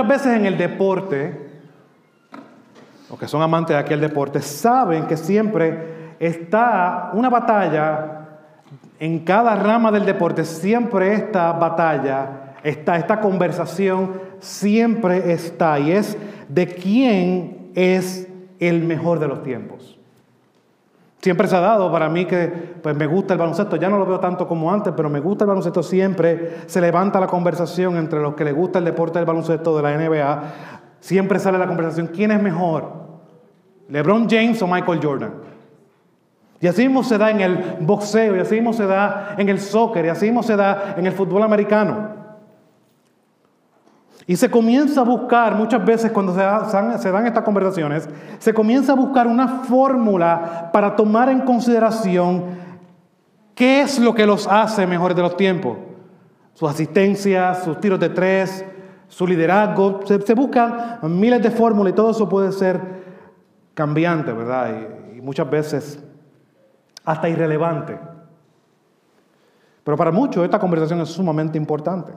Muchas veces en el deporte, los que son amantes de aquel deporte, saben que siempre está una batalla en cada rama del deporte, siempre esta batalla, está, esta conversación siempre está y es de quién es el mejor de los tiempos. Siempre se ha dado para mí que pues, me gusta el baloncesto, ya no lo veo tanto como antes, pero me gusta el baloncesto siempre, se levanta la conversación entre los que les gusta el deporte del baloncesto de la NBA, siempre sale la conversación, ¿quién es mejor? ¿LeBron James o Michael Jordan? Y así mismo se da en el boxeo, y así mismo se da en el soccer, y así mismo se da en el fútbol americano. Y se comienza a buscar, muchas veces cuando se, dan estas conversaciones, se comienza a buscar una fórmula para tomar en consideración qué es lo que los hace mejores de los tiempos. Su asistencia, sus tiros de tres, su liderazgo. Se, buscan miles de fórmulas y todo eso puede ser cambiante, ¿verdad? y muchas veces hasta irrelevante. Pero para muchos esta conversación es sumamente importante.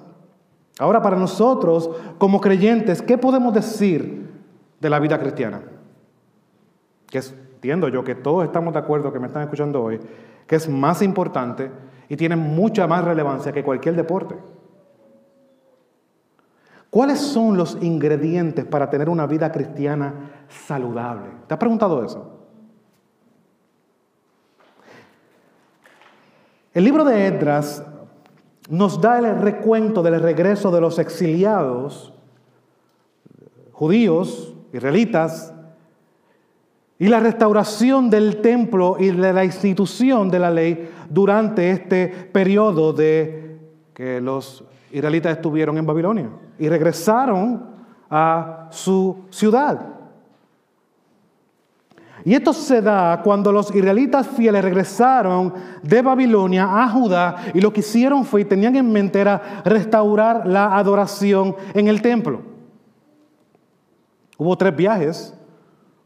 Ahora, para nosotros, como creyentes, ¿qué podemos decir de la vida cristiana? Que entiendo yo que todos estamos de acuerdo, que me están escuchando hoy, que es más importante y tiene mucha más relevancia que cualquier deporte. ¿Cuáles son los ingredientes para tener una vida cristiana saludable? ¿Te has preguntado eso? El libro de Edras nos da el recuento del regreso de los exiliados judíos, israelitas, y la restauración del templo y de la institución de la ley durante este periodo de que los israelitas estuvieron en Babilonia y regresaron a su ciudad. Y esto se da cuando los israelitas fieles regresaron de Babilonia a Judá y lo que hicieron fue y tenían en mente era restaurar la adoración en el templo. Hubo tres viajes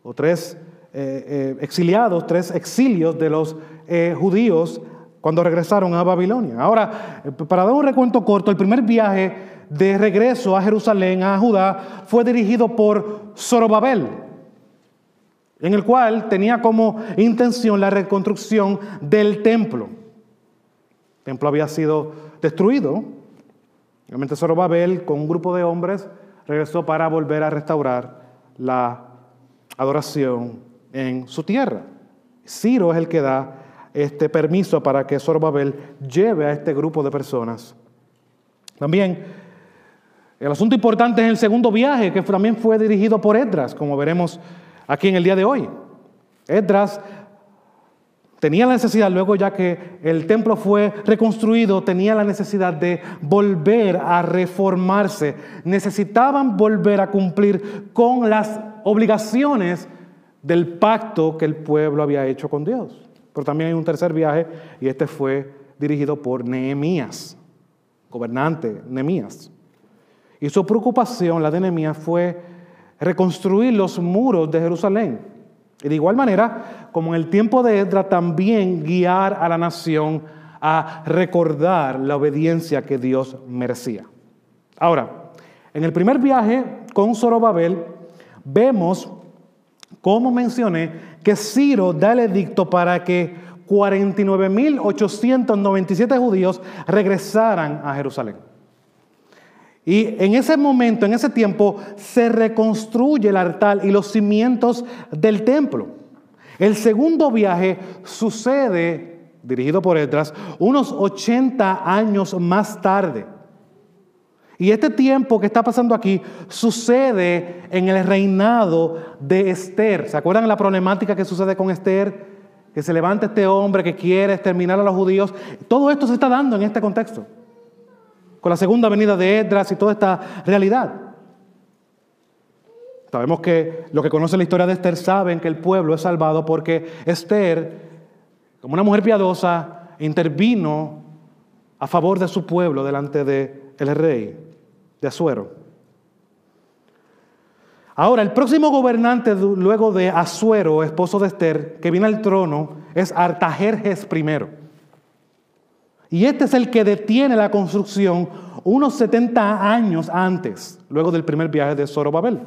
o tres eh, eh, exiliados, tres exilios de los eh, judíos cuando regresaron a Babilonia. Ahora, para dar un recuento corto, el primer viaje de regreso a Jerusalén, a Judá, fue dirigido por Zorobabel en el cual tenía como intención la reconstrucción del templo. El templo había sido destruido. Obviamente Zorobabel, con un grupo de hombres, regresó para volver a restaurar la adoración en su tierra. Ciro es el que da este permiso para que Zorobabel lleve a este grupo de personas. También el asunto importante es el segundo viaje, que también fue dirigido por Edras, como veremos aquí en el día de hoy. Esdras tenía la necesidad, luego ya que el templo fue reconstruido, tenía la necesidad de volver a reformarse. Necesitaban volver a cumplir con las obligaciones del pacto que el pueblo había hecho con Dios. Pero también hay un tercer viaje y este fue dirigido por Nehemías, gobernante Nehemías. Y su preocupación, la de Nehemías, fue reconstruir los muros de Jerusalén. Y de igual manera, como en el tiempo de Edra, también guiar a la nación a recordar la obediencia que Dios merecía. Ahora, en el primer viaje con Zorobabel, vemos, como mencioné, que Ciro da el edicto para que 49.897 judíos regresaran a Jerusalén. Y en ese momento, en ese tiempo, se reconstruye el altar y los cimientos del templo. El segundo viaje sucede, dirigido por Edras, unos 80 años más tarde. Y este tiempo que está pasando aquí sucede en el reinado de Esther. ¿Se acuerdan la problemática que sucede con Esther? Que se levanta este hombre que quiere exterminar a los judíos. Todo esto se está dando en este contexto con la segunda venida de Edras y toda esta realidad. Sabemos que los que conocen la historia de Esther saben que el pueblo es salvado porque Esther, como una mujer piadosa, intervino a favor de su pueblo delante del rey de Azuero. Ahora, el próximo gobernante luego de Azuero, esposo de Esther, que viene al trono, es Artajerjes I. Y este es el que detiene la construcción unos 70 años antes, luego del primer viaje de Zorobabel.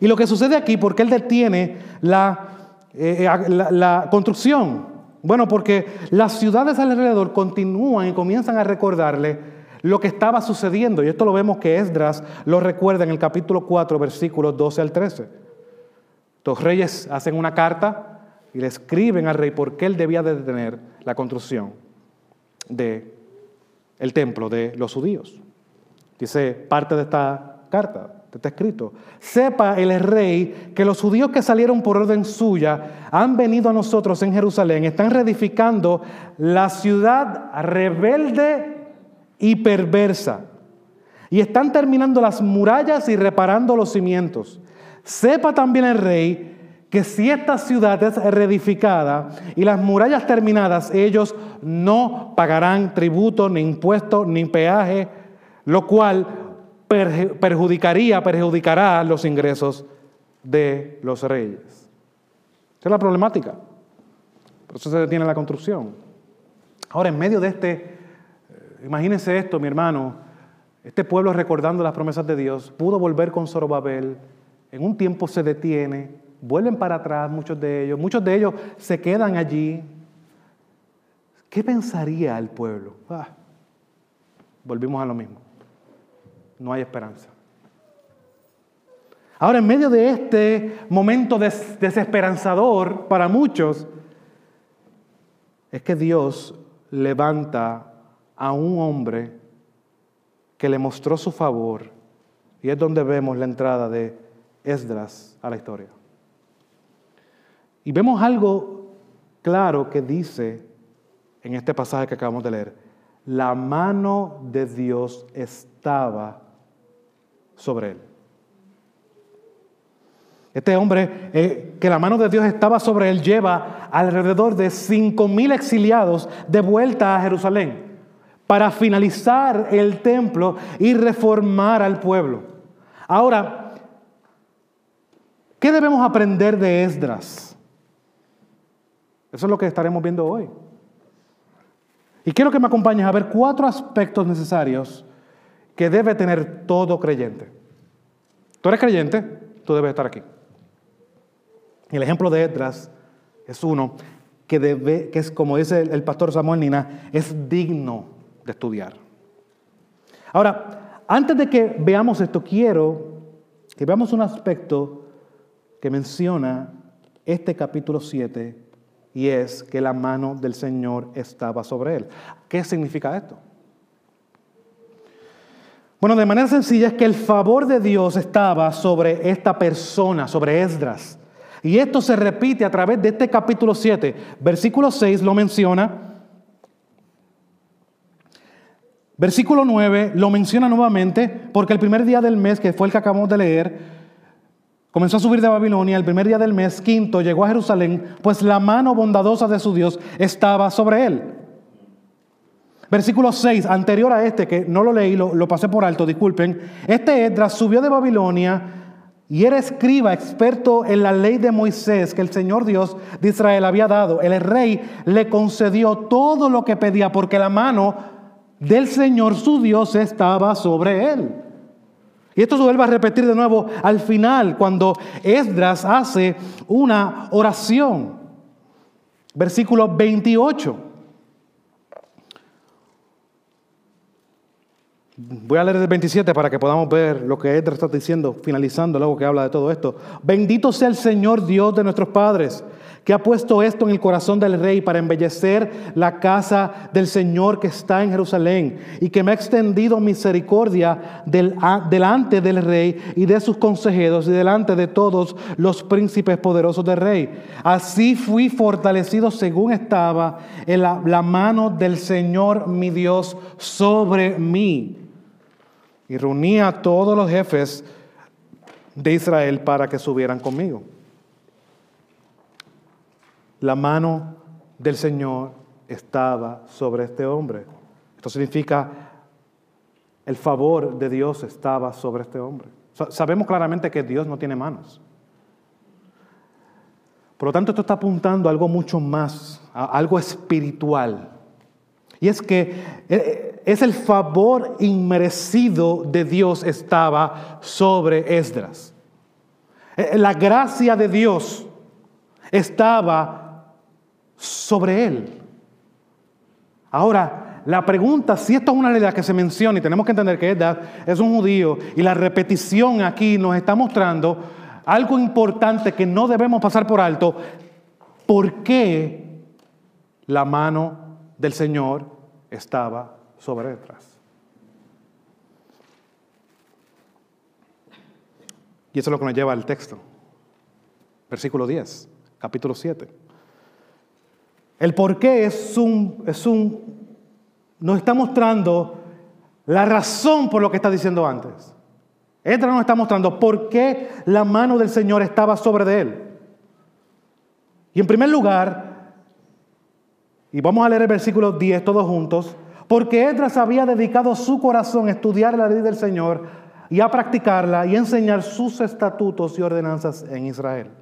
Y lo que sucede aquí, ¿por qué él detiene la, eh, eh, la construcción? Bueno, porque las ciudades alrededor continúan y comienzan a recordarle lo que estaba sucediendo. Y esto lo vemos que Esdras lo recuerda en el capítulo 4, versículos 12 al 13. Los reyes hacen una carta y le escriben al rey por qué él debía de detener la construcción del el templo de los judíos. Dice parte de esta carta, de este escrito. Sepa el rey que los judíos que salieron por orden suya han venido a nosotros en Jerusalén, están reedificando la ciudad rebelde y perversa. Y están terminando las murallas y reparando los cimientos. Sepa también el rey que si esta ciudad es reedificada y las murallas terminadas, ellos no pagarán tributo, ni impuesto, ni peaje, lo cual perjudicaría, perjudicará los ingresos de los reyes. Esa es la problemática. Por eso se detiene la construcción. Ahora, en medio de este Imagínense esto, mi hermano. Este pueblo recordando las promesas de Dios pudo volver con Zorobabel. En un tiempo se detiene, vuelven para atrás muchos de ellos. Muchos de ellos se quedan allí. ¿Qué pensaría el pueblo? Ah, volvimos a lo mismo. No hay esperanza. Ahora, en medio de este momento desesperanzador para muchos, es que Dios levanta a un hombre que le mostró su favor y es donde vemos la entrada de Esdras a la historia. Y vemos algo claro que dice en este pasaje que acabamos de leer. La mano de Dios estaba sobre él. Este hombre, eh, que la mano de Dios estaba sobre él, lleva alrededor de cinco mil exiliados de vuelta a Jerusalén para finalizar el templo y reformar al pueblo. Ahora, ¿qué debemos aprender de Esdras? Eso es lo que estaremos viendo hoy. Y quiero que me acompañes a ver cuatro aspectos necesarios que debe tener todo creyente. Tú eres creyente, tú debes estar aquí. El ejemplo de Esdras es uno que, debe, que es, como dice el pastor Samuel Nina, es digno de estudiar. Ahora, antes de que veamos esto, quiero que veamos un aspecto que menciona este capítulo 7 y es que la mano del Señor estaba sobre él. ¿Qué significa esto? Bueno, de manera sencilla es que el favor de Dios estaba sobre esta persona, sobre Esdras. Y esto se repite a través de este capítulo 7. Versículo 6 lo menciona Versículo 9 lo menciona nuevamente porque el primer día del mes, que fue el que acabamos de leer, comenzó a subir de Babilonia, el primer día del mes, quinto, llegó a Jerusalén, pues la mano bondadosa de su Dios estaba sobre él. Versículo 6, anterior a este, que no lo leí, lo, lo pasé por alto, disculpen. Este Edras subió de Babilonia y era escriba, experto en la ley de Moisés que el Señor Dios de Israel había dado. El rey le concedió todo lo que pedía porque la mano del Señor su Dios estaba sobre él. Y esto se vuelve a repetir de nuevo al final, cuando Esdras hace una oración. Versículo 28. Voy a leer el 27 para que podamos ver lo que Esdras está diciendo, finalizando luego que habla de todo esto. Bendito sea el Señor Dios de nuestros padres que ha puesto esto en el corazón del rey para embellecer la casa del Señor que está en Jerusalén y que me ha extendido misericordia delante del rey y de sus consejeros y delante de todos los príncipes poderosos del rey. Así fui fortalecido según estaba en la, la mano del Señor mi Dios sobre mí. Y reuní a todos los jefes de Israel para que subieran conmigo la mano del Señor estaba sobre este hombre. Esto significa el favor de Dios estaba sobre este hombre. Sabemos claramente que Dios no tiene manos. Por lo tanto, esto está apuntando a algo mucho más, a algo espiritual. Y es que eh, es el favor inmerecido de Dios estaba sobre Esdras. Eh, la gracia de Dios estaba sobre él. Ahora, la pregunta, si esto es una realidad que se menciona y tenemos que entender que Esdras es un judío y la repetición aquí nos está mostrando algo importante que no debemos pasar por alto, ¿por qué la mano del Señor estaba sobre detrás? Y eso es lo que nos lleva al texto. Versículo 10, capítulo 7. El por qué es un, es un, nos está mostrando la razón por lo que está diciendo antes. Entra nos está mostrando por qué la mano del Señor estaba sobre de él. Y en primer lugar, y vamos a leer el versículo 10 todos juntos, porque Edras había dedicado su corazón a estudiar la ley del Señor y a practicarla y enseñar sus estatutos y ordenanzas en Israel.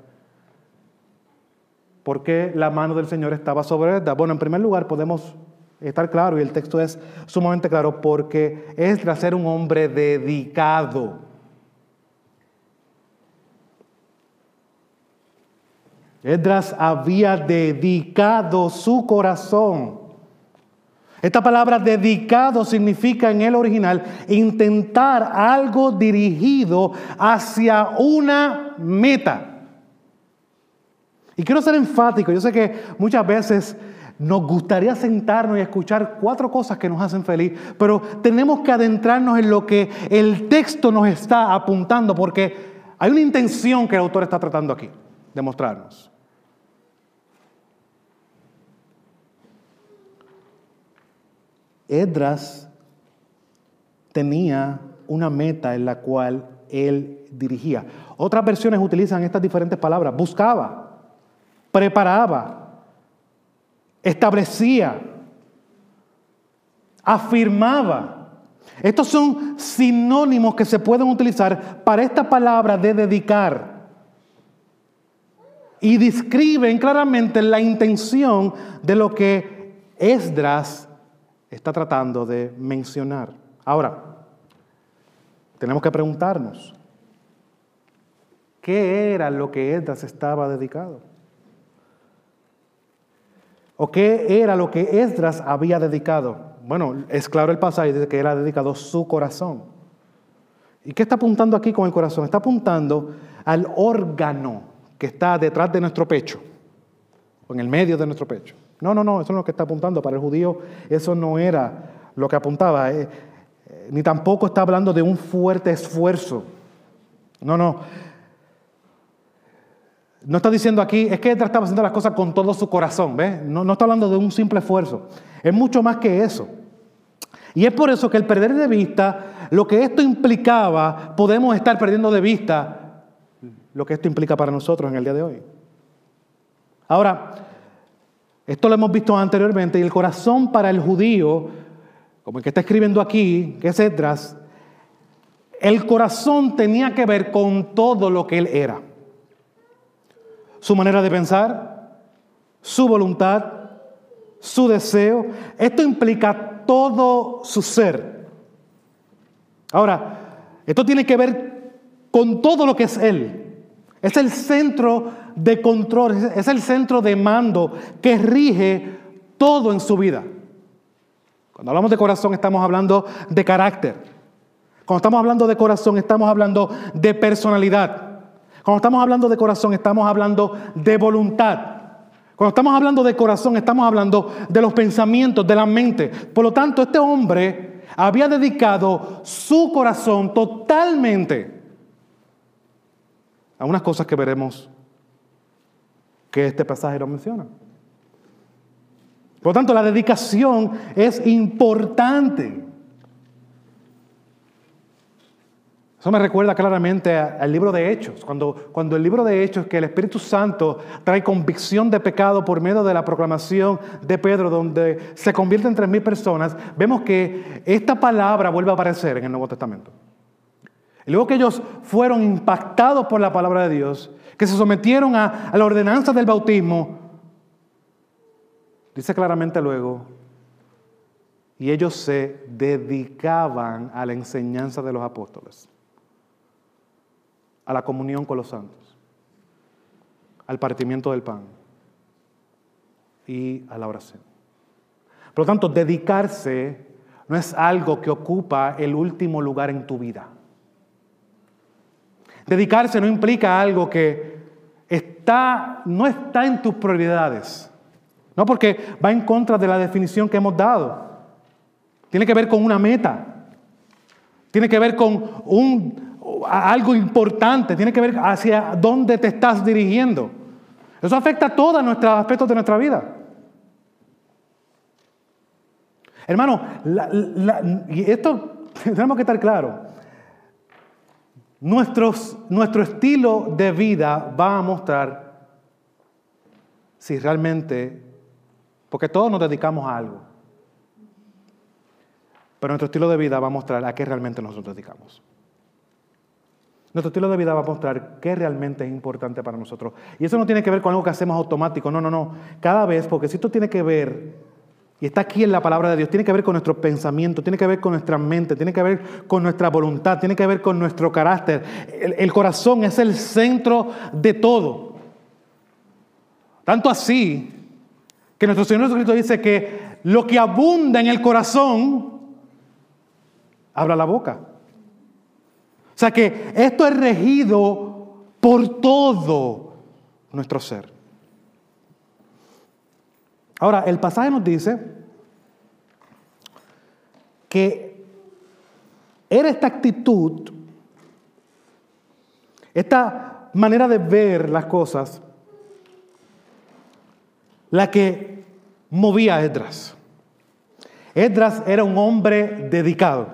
¿Por qué la mano del Señor estaba sobre Edras? Bueno, en primer lugar podemos estar claro, y el texto es sumamente claro, porque Esdras era un hombre dedicado. Esdras había dedicado su corazón. Esta palabra dedicado significa en el original intentar algo dirigido hacia una meta. Y quiero ser enfático, yo sé que muchas veces nos gustaría sentarnos y escuchar cuatro cosas que nos hacen feliz, pero tenemos que adentrarnos en lo que el texto nos está apuntando, porque hay una intención que el autor está tratando aquí de mostrarnos. Edras tenía una meta en la cual él dirigía. Otras versiones utilizan estas diferentes palabras. Buscaba, preparaba, establecía, afirmaba. Estos son sinónimos que se pueden utilizar para esta palabra de dedicar. Y describen claramente la intención de lo que Esdras está tratando de mencionar. Ahora, tenemos que preguntarnos, ¿qué era lo que Esdras estaba dedicado? ¿O qué era lo que Esdras había dedicado? Bueno, es claro el pasaje, dice que era dedicado su corazón. ¿Y qué está apuntando aquí con el corazón? Está apuntando al órgano que está detrás de nuestro pecho, o en el medio de nuestro pecho. No, no, no, eso no es lo que está apuntando. Para el judío eso no era lo que apuntaba. Eh, eh, ni tampoco está hablando de un fuerte esfuerzo. No, no. No está diciendo aquí, es que estaba haciendo las cosas con todo su corazón, ¿ves? No, no está hablando de un simple esfuerzo. Es mucho más que eso. Y es por eso que el perder de vista, lo que esto implicaba, podemos estar perdiendo de vista lo que esto implica para nosotros en el día de hoy. Ahora, esto lo hemos visto anteriormente y el corazón para el judío, como el que está escribiendo aquí, que es Edras, el corazón tenía que ver con todo lo que él era. Su manera de pensar, su voluntad, su deseo. Esto implica todo su ser. Ahora, esto tiene que ver con todo lo que es él. Es el centro de control, es el centro de mando que rige todo en su vida. Cuando hablamos de corazón estamos hablando de carácter. Cuando estamos hablando de corazón estamos hablando de personalidad. Cuando estamos hablando de corazón estamos hablando de voluntad. Cuando estamos hablando de corazón estamos hablando de los pensamientos, de la mente. Por lo tanto, este hombre había dedicado su corazón totalmente a unas cosas que veremos que este pasaje no menciona. Por lo tanto, la dedicación es importante. Eso me recuerda claramente al libro de Hechos, cuando, cuando el libro de Hechos, que el Espíritu Santo trae convicción de pecado por medio de la proclamación de Pedro, donde se convierten tres mil personas, vemos que esta palabra vuelve a aparecer en el Nuevo Testamento. Y luego que ellos fueron impactados por la palabra de Dios, que se sometieron a, la ordenanza del bautismo, dice claramente luego y ellos se dedicaban a la enseñanza de los apóstoles, a la comunión con los santos, al partimiento del pan y a la oración. Por lo tanto, dedicarse no es algo que ocupa el último lugar en tu vida. Dedicarse no implica algo que está, no está en tus prioridades. No porque va en contra de la definición que hemos dado. Tiene que ver con una meta. Tiene que ver con un, algo importante. Tiene que ver hacia dónde te estás dirigiendo. Eso afecta a todos nuestros aspectos de nuestra vida. Hermano, y esto tenemos que estar claro. nuestro estilo de vida va a mostrar si realmente, porque todos nos dedicamos a algo, pero nuestro estilo de vida va a mostrar a qué realmente nos dedicamos. Nuestro estilo de vida va a mostrar qué realmente es importante para nosotros. Y eso no tiene que ver con algo que hacemos automático, no, no, no. Cada vez, porque si esto tiene que ver y está aquí en la palabra de Dios. Tiene que ver con nuestro pensamiento, tiene que ver con nuestra mente, tiene que ver con nuestra voluntad, tiene que ver con nuestro carácter. El, corazón es el centro de todo. Tanto así que nuestro Señor Jesucristo dice que lo que abunda en el corazón, habla la boca. Sea que esto es regido por todo nuestro ser. Ahora, el pasaje nos dice que era esta actitud, esta manera de ver las cosas, la que movía a Edras. Edras era un hombre dedicado.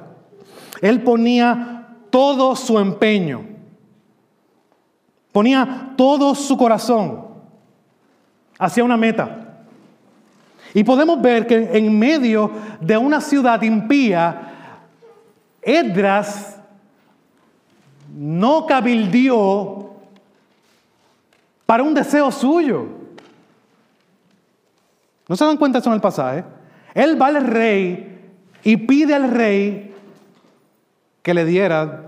Él ponía todo su empeño, ponía todo su corazón hacia una meta. Y podemos ver que en medio de una ciudad impía, Edras no cabildió para un deseo suyo. ¿No se dan cuenta eso en el pasaje? Él va al rey y pide al rey que le diera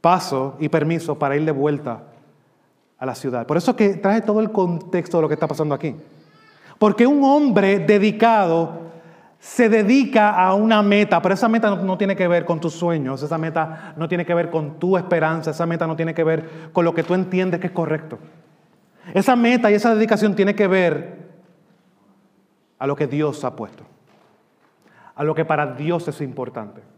paso y permiso para ir de vuelta a la ciudad. Por eso que trae todo el contexto de lo que está pasando aquí. Porque un hombre dedicado se dedica a una meta, pero esa meta no, tiene que ver con tus sueños, esa meta no tiene que ver con tu esperanza, esa meta no tiene que ver con lo que tú entiendes que es correcto. Esa meta y esa dedicación tiene que ver a lo que Dios ha puesto, a lo que para Dios es importante.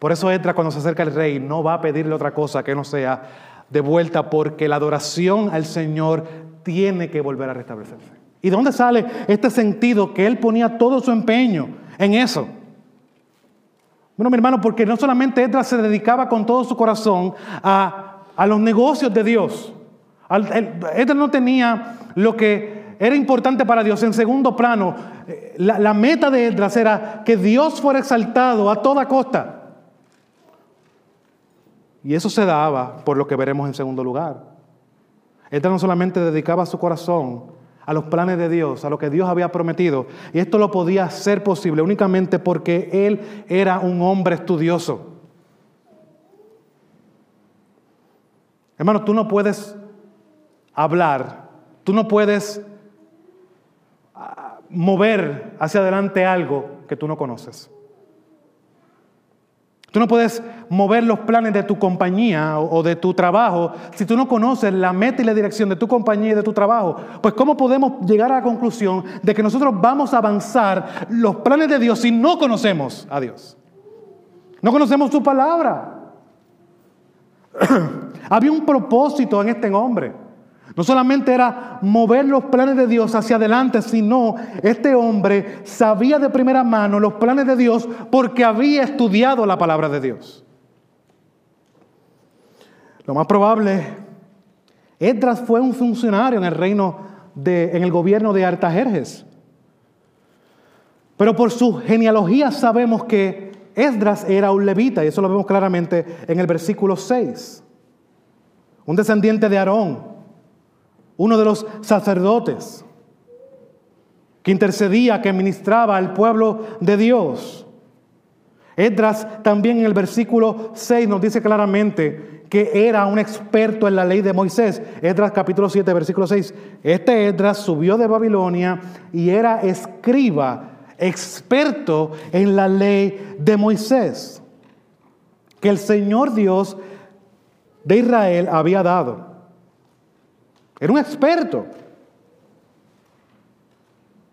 Por eso entra cuando se acerca el rey, no va a pedirle otra cosa que no sea de vuelta, porque la adoración al Señor tiene que volver a restablecerse. ¿Y de dónde sale este sentido que él ponía todo su empeño en eso? Bueno, mi hermano, porque no solamente Edras se dedicaba con todo su corazón a, los negocios de Dios. Edras no tenía lo que era importante para Dios en segundo plano. La, la meta de Edras era que Dios fuera exaltado a toda costa. Y eso se daba por lo que veremos en segundo lugar. Edras no solamente dedicaba su corazón a los planes de Dios, a lo que Dios había prometido. Y esto lo podía ser posible únicamente porque él era un hombre estudioso. Hermano, tú no puedes hablar, tú no puedes ah, mover hacia adelante algo que tú no conoces. Tú no puedes mover los planes de tu compañía o de tu trabajo si tú no conoces la meta y la dirección de tu compañía y de tu trabajo. Pues ¿cómo podemos llegar a la conclusión de que nosotros vamos a avanzar los planes de Dios si no conocemos a Dios? No conocemos su palabra. Había un propósito en este hombre. No solamente era mover los planes de Dios hacia adelante, sino este hombre sabía de primera mano los planes de Dios porque había estudiado la palabra de Dios. Lo más probable, Edras fue un funcionario en el reino de, en el gobierno de Artajerjes. Pero por su genealogía sabemos que Esdras era un levita, y eso lo vemos claramente en el versículo 6. Un descendiente de Aarón uno de los sacerdotes. que intercedía, que ministraba al pueblo de Dios. Esdras también en el versículo 6 nos dice claramente que era un experto en la ley de Moisés. Esdras capítulo 7, versículo 6. Este Esdras subió de Babilonia y era escriba, experto en la ley de Moisés, que el Señor Dios de Israel había dado. Era un experto.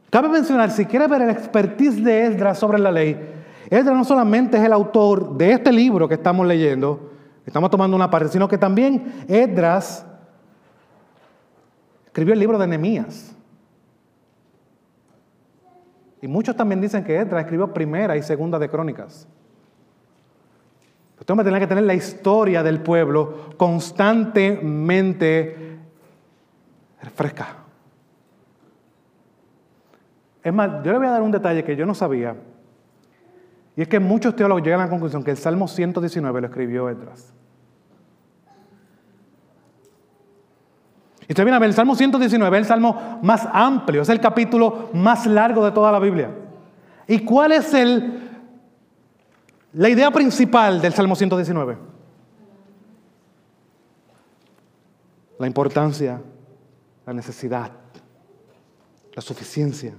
Cabe mencionar, si quiere ver el expertise de Esdras sobre la ley, Esdras no solamente es el autor de este libro que estamos leyendo, estamos tomando una parte, sino que también Esdras escribió el libro de Nehemías. Y muchos también dicen que Esdras escribió primera y segunda de crónicas. Usted va a tener que tener la historia del pueblo constantemente fresca. Es más, yo le voy a dar un detalle que yo no sabía. Y es que muchos teólogos llegan a la conclusión que el Salmo 119 lo escribió Esdras. Y usted viene a ver, el Salmo 119 es el salmo más amplio, es el capítulo más largo de toda la Biblia. ¿Y cuál es el, la idea principal del Salmo 119? La importancia, la necesidad, la suficiencia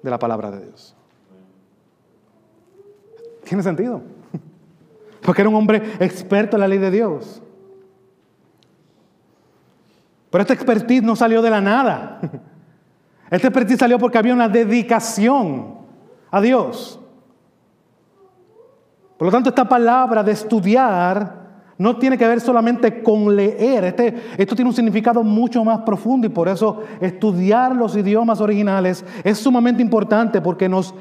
de la palabra de Dios. Tiene sentido. Porque era un hombre experto en la ley de Dios. Pero esta expertise no salió de la nada. Esta expertise salió porque había una dedicación a Dios. Por lo tanto, esta palabra de estudiar no tiene que ver solamente con leer. Este, esto tiene un significado mucho más profundo y por eso estudiar los idiomas originales es sumamente importante porque nos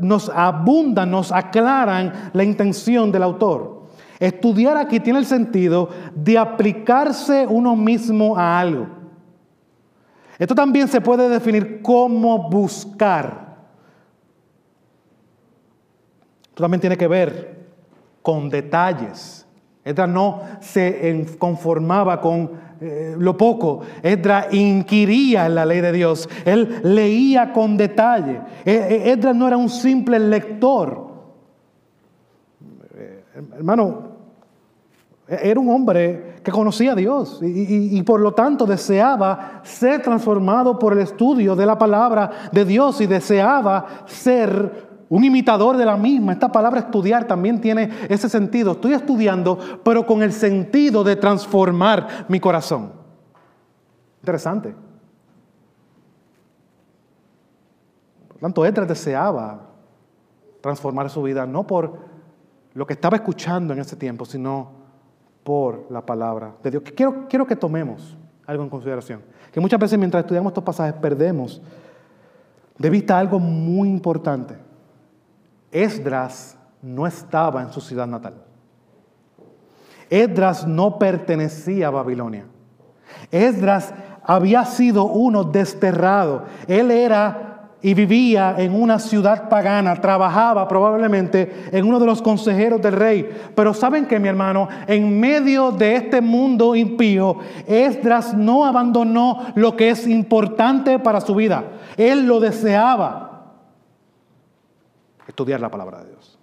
nos abundan, nos aclaran la intención del autor. Estudiar aquí tiene el sentido de aplicarse uno mismo a algo. Esto también se puede definir como buscar. Esto también tiene que ver con detalles. Esta no se conformaba con eh, lo poco. Edra inquiría en la ley de Dios. Él leía con detalle. Edra no era un simple lector. Eh, hermano, era un hombre que conocía a Dios y, y, por lo tanto deseaba ser transformado por el estudio de la palabra de Dios y deseaba ser un imitador de la misma. Esta palabra estudiar también tiene ese sentido. Estoy estudiando, pero con el sentido de transformar mi corazón. Interesante. Por tanto, Edras deseaba transformar su vida, no por lo que estaba escuchando en ese tiempo, sino por la palabra de Dios. Quiero, quiero que tomemos algo en consideración. Que muchas veces mientras estudiamos estos pasajes perdemos de vista algo muy importante. Esdras no estaba en su ciudad natal. Esdras no pertenecía a Babilonia. Esdras había sido uno desterrado. Él era y vivía en una ciudad pagana, trabajaba probablemente en uno de los consejeros del rey. Pero saben que mi hermano, en medio de este mundo impío, Esdras no abandonó lo que es importante para su vida. Él lo deseaba estudiar la palabra de Dios.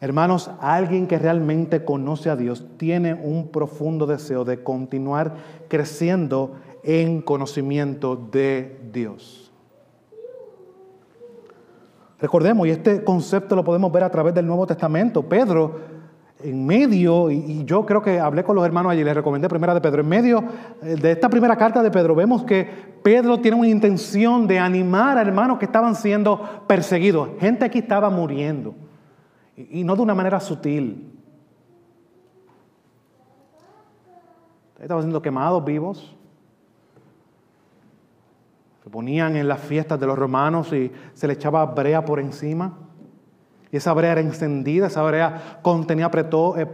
Hermanos, alguien que realmente conoce a Dios tiene un profundo deseo de continuar creciendo en conocimiento de Dios. Recordemos, y este concepto lo podemos ver a través del Nuevo Testamento. Pedro en medio, y, yo creo que hablé con los hermanos allí, les recomendé primera de Pedro, en medio eh, de esta primera carta de Pedro vemos que Pedro tiene una intención de animar a hermanos que estaban siendo perseguidos. Gente aquí estaba muriendo, y, y no de una manera sutil. Estaban siendo quemados vivos. Se ponían en las fiestas de los romanos y se le echaba brea por encima. Y esa brea era encendida, esa brea contenía eh,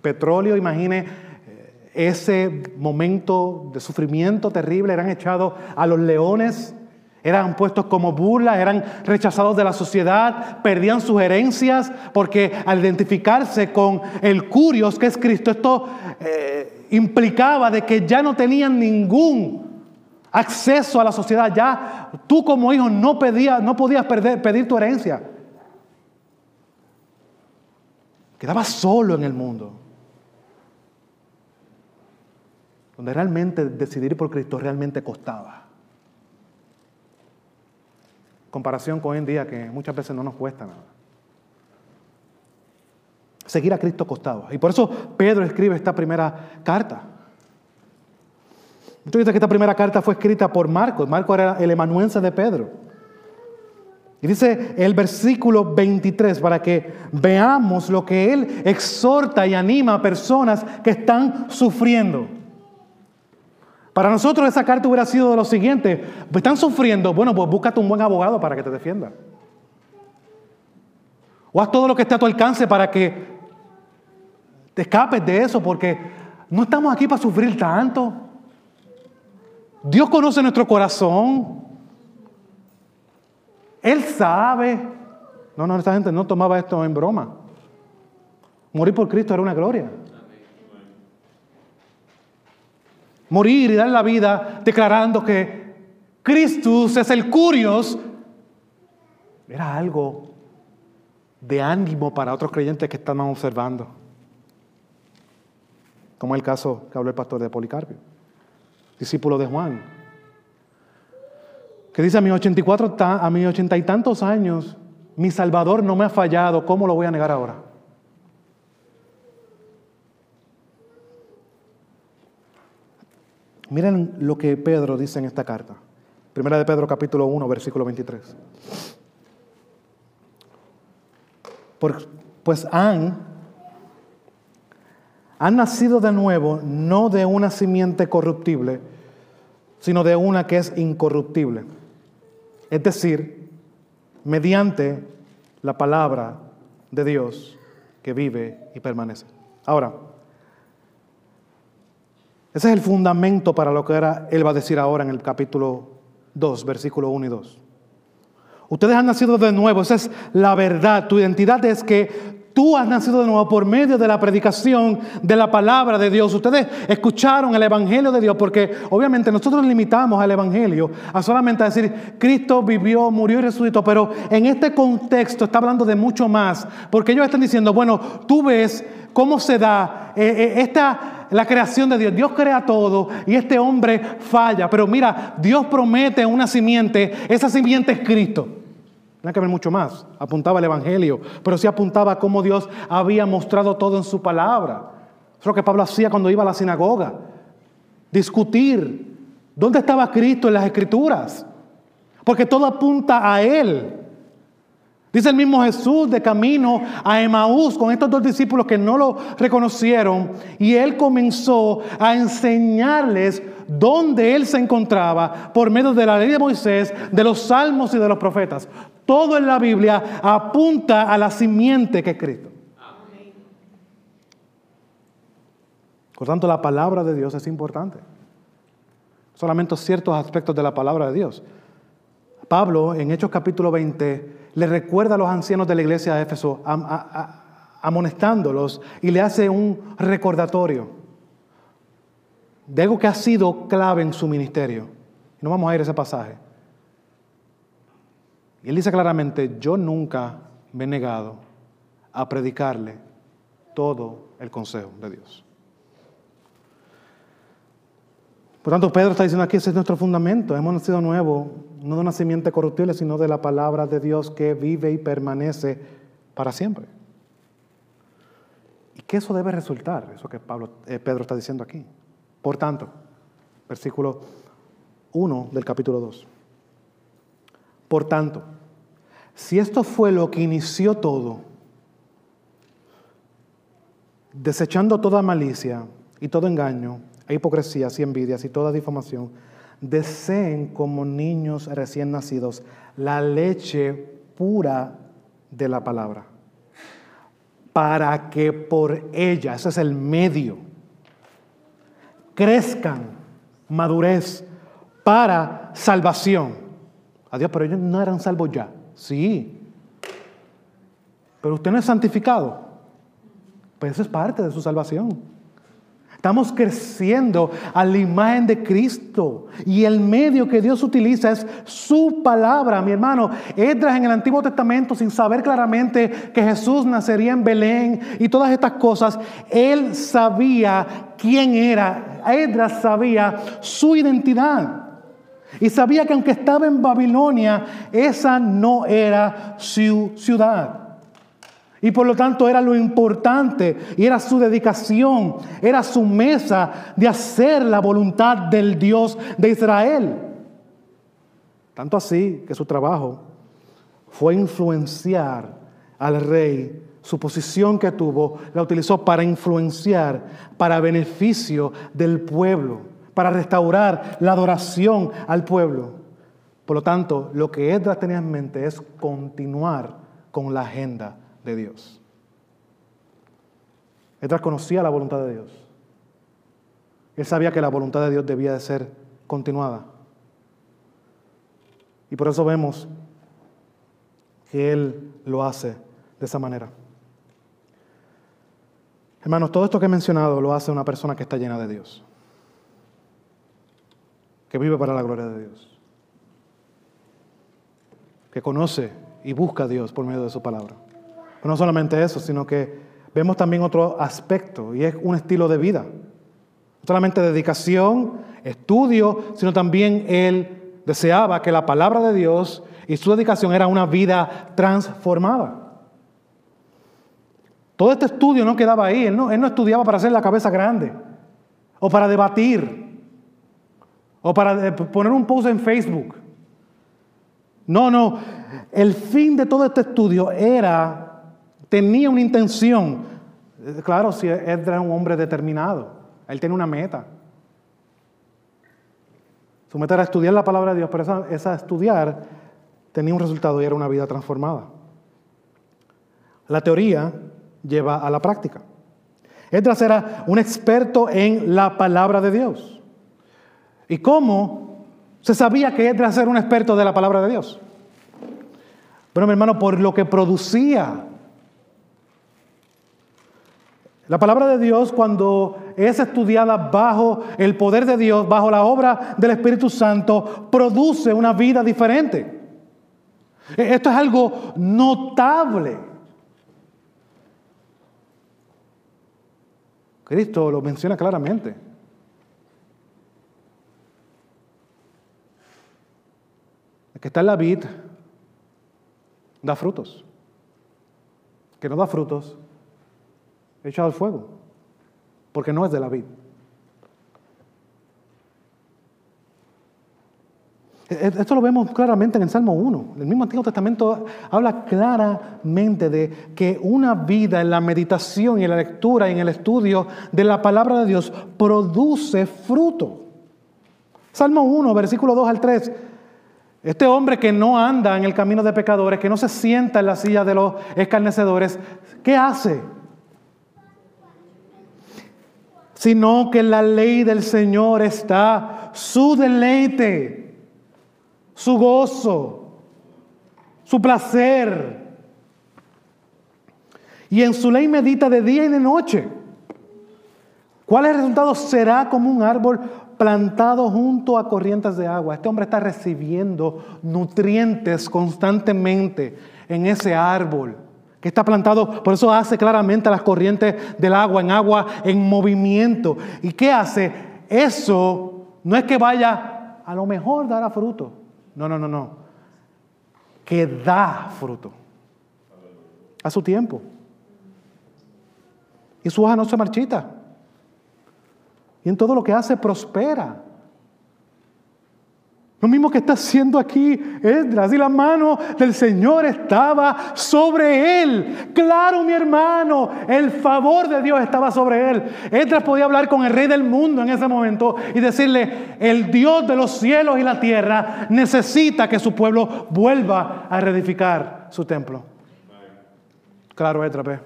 petróleo. Imagine eh, ese momento de sufrimiento terrible. Eran echados a los leones, eran puestos como burla, eran rechazados de la sociedad, perdían sus herencias, porque al identificarse con el curios que es Cristo, esto eh, implicaba de que ya no tenían ningún acceso a la sociedad. Ya tú como hijo no, no podías pedir tu herencia. Quedabas solo en el mundo. Donde realmente decidir por Cristo realmente costaba. Comparación con hoy en día que muchas veces no nos cuesta nada. Seguir a Cristo costaba. Y por eso Pedro escribe esta primera carta. Muchos dicen que esta primera carta fue escrita por Marcos. Marcos era el emanuense de Pedro. Y dice el versículo 23 para que veamos lo que él exhorta y anima a personas que están sufriendo. Para nosotros esa carta hubiera sido de lo siguiente, están sufriendo, bueno, pues búscate un buen abogado para que te defienda. O haz todo lo que esté a tu alcance para que te escapes de eso, porque no estamos aquí para sufrir tanto. Dios conoce nuestro corazón. Él sabe. No, no, esta gente no tomaba esto en broma. Morir por Cristo era una gloria. Morir y dar la vida declarando que Cristo es el curios era algo de ánimo para otros creyentes que estaban observando. Como el caso que habló el pastor de Policarpio discípulo de Juan, que dice a mis 84, a mis ochenta y tantos años, mi Salvador no me ha fallado, ¿cómo lo voy a negar ahora? Miren lo que Pedro dice en esta carta. Primera de Pedro capítulo 1, versículo 23. pues han han nacido de nuevo no de una simiente corruptible, sino de una que es incorruptible. Es decir, mediante la palabra de Dios que vive y permanece. Ahora, ese es el fundamento para lo que era, él va a decir ahora en el capítulo 2, versículo 1 y 2. Ustedes han nacido de nuevo, esa es la verdad. Tu identidad es que Tú has nacido de nuevo por medio de la predicación de la palabra de Dios. Ustedes escucharon el Evangelio de Dios porque obviamente nosotros limitamos al Evangelio a solamente decir Cristo vivió, murió y resucitó. Pero en este contexto está hablando de mucho más. Porque ellos están diciendo, bueno, tú ves cómo se da eh, eh, esta, la creación de Dios. Dios crea todo y este hombre falla. Pero mira, Dios promete una simiente. Esa simiente es Cristo. No que ver mucho más. Apuntaba el Evangelio, pero sí apuntaba cómo Dios había mostrado todo en su palabra. es lo que Pablo hacía cuando iba a la sinagoga. Discutir. ¿Dónde estaba Cristo en las Escrituras? Porque todo apunta a Él. Dice el mismo Jesús de camino a Emaús con estos dos discípulos que no lo reconocieron y él comenzó a enseñarles dónde él se encontraba por medio de la ley de Moisés, de los salmos y de los profetas. Todo en la Biblia apunta a la simiente que es Cristo. Por tanto, la palabra de Dios es importante. Solamente ciertos aspectos de la palabra de Dios. Pablo, en Hechos capítulo 20, le recuerda a los ancianos de la iglesia de Éfeso, amonestándolos, y le hace un recordatorio de algo que ha sido clave en su ministerio. No vamos a ir a ese pasaje. Y él dice claramente, yo nunca me he negado a predicarle todo el consejo de Dios. Por tanto, Pedro está diciendo aquí, ese es nuestro fundamento. Hemos nacido nuevo, no de una simiente corruptible, sino de la palabra de Dios que vive y permanece para siempre. ¿Y qué eso debe resultar? Eso que Pablo, eh, Pedro está diciendo aquí. Por tanto, versículo 1 del capítulo 2. Por tanto, si esto fue lo que inició todo, desechando toda malicia y todo engaño, e hipocresías y envidias y toda difamación, deseen como niños recién nacidos la leche pura de la palabra, para que por ella, ese es el medio, crezcan madurez para salvación. Adiós, pero ellos no eran salvos ya. Sí. Pero usted no es santificado. Pues eso es parte de su salvación. Estamos creciendo a la imagen de Cristo. Y el medio que Dios utiliza es su palabra, mi hermano. Edras en el Antiguo Testamento, sin saber claramente que Jesús nacería en Belén y todas estas cosas, él sabía quién era. Edras sabía su identidad. Y sabía que aunque estaba en Babilonia, esa no era su ciudad. Y por lo tanto era lo importante y era su dedicación, era su mesa de hacer la voluntad del Dios de Israel. Tanto así que su trabajo fue influenciar al rey. Su posición que tuvo la utilizó para influenciar, para beneficio del pueblo, para restaurar la adoración al pueblo. Por lo tanto, lo que Edras tenía en mente es continuar con la agenda de Dios. Edras conocía la voluntad de Dios. Él sabía que la voluntad de Dios debía de ser continuada. Y por eso vemos que Él lo hace de esa manera. Hermanos, todo esto que he mencionado lo hace una persona que está llena de Dios, que vive para la gloria de Dios, que conoce y busca a Dios por medio de su palabra. Pero no solamente eso, sino que vemos también otro aspecto y es un estilo de vida. No solamente dedicación, estudio, sino también él deseaba que la palabra de Dios y su dedicación era una vida transformada. Todo este estudio no quedaba ahí, él no, él no estudiaba para hacer la cabeza grande, o para debatir, o para eh, poner un post en Facebook. No, no, el fin de todo este estudio era tenía una intención. Claro, si Edra era un hombre determinado, él tiene una meta. Su meta era estudiar la palabra de Dios, pero esa, esa estudiar tenía un resultado y era una vida transformada. La teoría lleva a la práctica. Edras era un experto en la palabra de Dios. ¿Y cómo se sabía que Edras era un experto de la palabra de Dios? Bueno, mi hermano, por lo que producía la palabra de Dios cuando es estudiada bajo el poder de Dios, bajo la obra del Espíritu Santo, produce una vida diferente. E-, esto es algo notable. Cristo lo menciona claramente. El que está en la vid da frutos. Que no da frutos echado al fuego, porque no es de la vida. E-, e-, esto lo vemos claramente en el Salmo 1. El mismo Antiguo Testamento habla claramente de que una vida en la meditación y en la lectura y en el estudio de la palabra de Dios produce fruto. Salmo 1, versículo 2 al 3. Este hombre que no anda en el camino de pecadores, que no se sienta en la silla de los escarnecedores, ¿qué hace? Sino que la ley del Señor está su deleite, su gozo, su placer. Y en su ley medita de día y de noche. ¿Cuál es el resultado? Será como un árbol plantado junto a corrientes de agua. Este hombre está recibiendo nutrientes constantemente en ese árbol que está plantado, por eso hace claramente las corrientes del agua, en agua en movimiento. ¿Y qué hace? Eso no es que vaya, a lo mejor dará fruto. No, no, no, no. Que da fruto. A su tiempo. Y su hoja no se marchita. Y en todo lo que hace prospera. Lo mismo que está haciendo aquí Esdras. Y la mano del Señor estaba sobre él. Claro, mi hermano, el favor de Dios estaba sobre él. Esdras podía hablar con el rey del mundo en ese momento y decirle, el Dios de los cielos y la tierra necesita que su pueblo vuelva a reedificar su templo. Claro, Esdras. Eso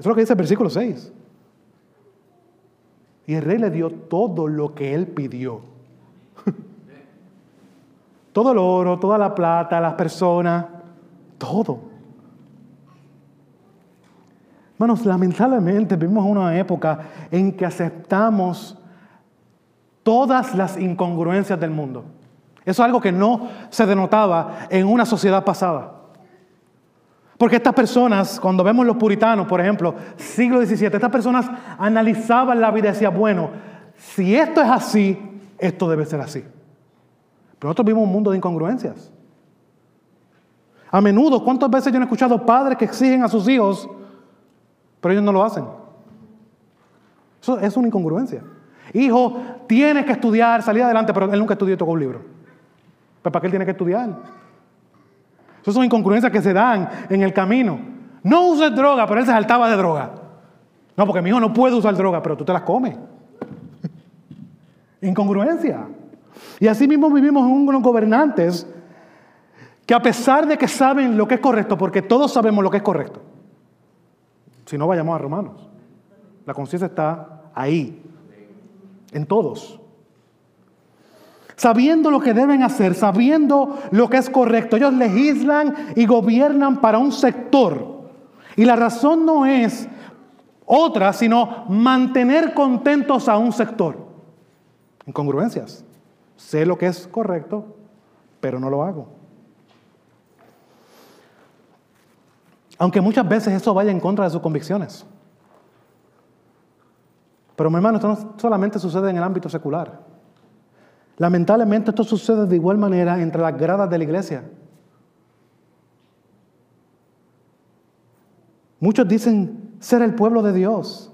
es lo que dice el versículo 6. Y el rey le dio todo lo que él pidió. todo el oro, toda la plata, las personas, todo. Hermanos, lamentablemente vivimos una época en que aceptamos todas las incongruencias del mundo. Eso es algo que no se denotaba en una sociedad pasada. Porque estas personas, cuando vemos los puritanos, por ejemplo, siglo XVII, estas personas analizaban la vida y decían, bueno, si esto es así, esto debe ser así. Pero nosotros vivimos un mundo de incongruencias. A menudo, ¿cuántas veces yo he escuchado padres que exigen a sus hijos, pero ellos no lo hacen? Eso es una incongruencia. Hijo, tienes que estudiar, salir adelante, pero él nunca estudió y tocó un libro. ¿Pero para qué él tiene que estudiar? Esas son incongruencias que se dan en el camino. No uses droga, pero él se saltaba de droga. No, porque mi hijo no puede usar droga, pero tú te las comes. Incongruencia. Y así mismo vivimos en unos gobernantes que a pesar de que saben lo que es correcto, porque todos sabemos lo que es correcto, si no vayamos a Romanos, la conciencia está ahí, en todos. Sabiendo lo que deben hacer, sabiendo lo que es correcto, ellos legislan y gobiernan para un sector. Y la razón no es otra, sino mantener contentos a un sector. Incongruencias. Sé lo que es correcto, pero no lo hago. Aunque muchas veces eso vaya en contra de sus convicciones. Pero mi hermano, esto no solamente sucede en el ámbito secular. Lamentablemente esto sucede de igual manera entre las gradas de la iglesia. Muchos dicen ser el pueblo de Dios.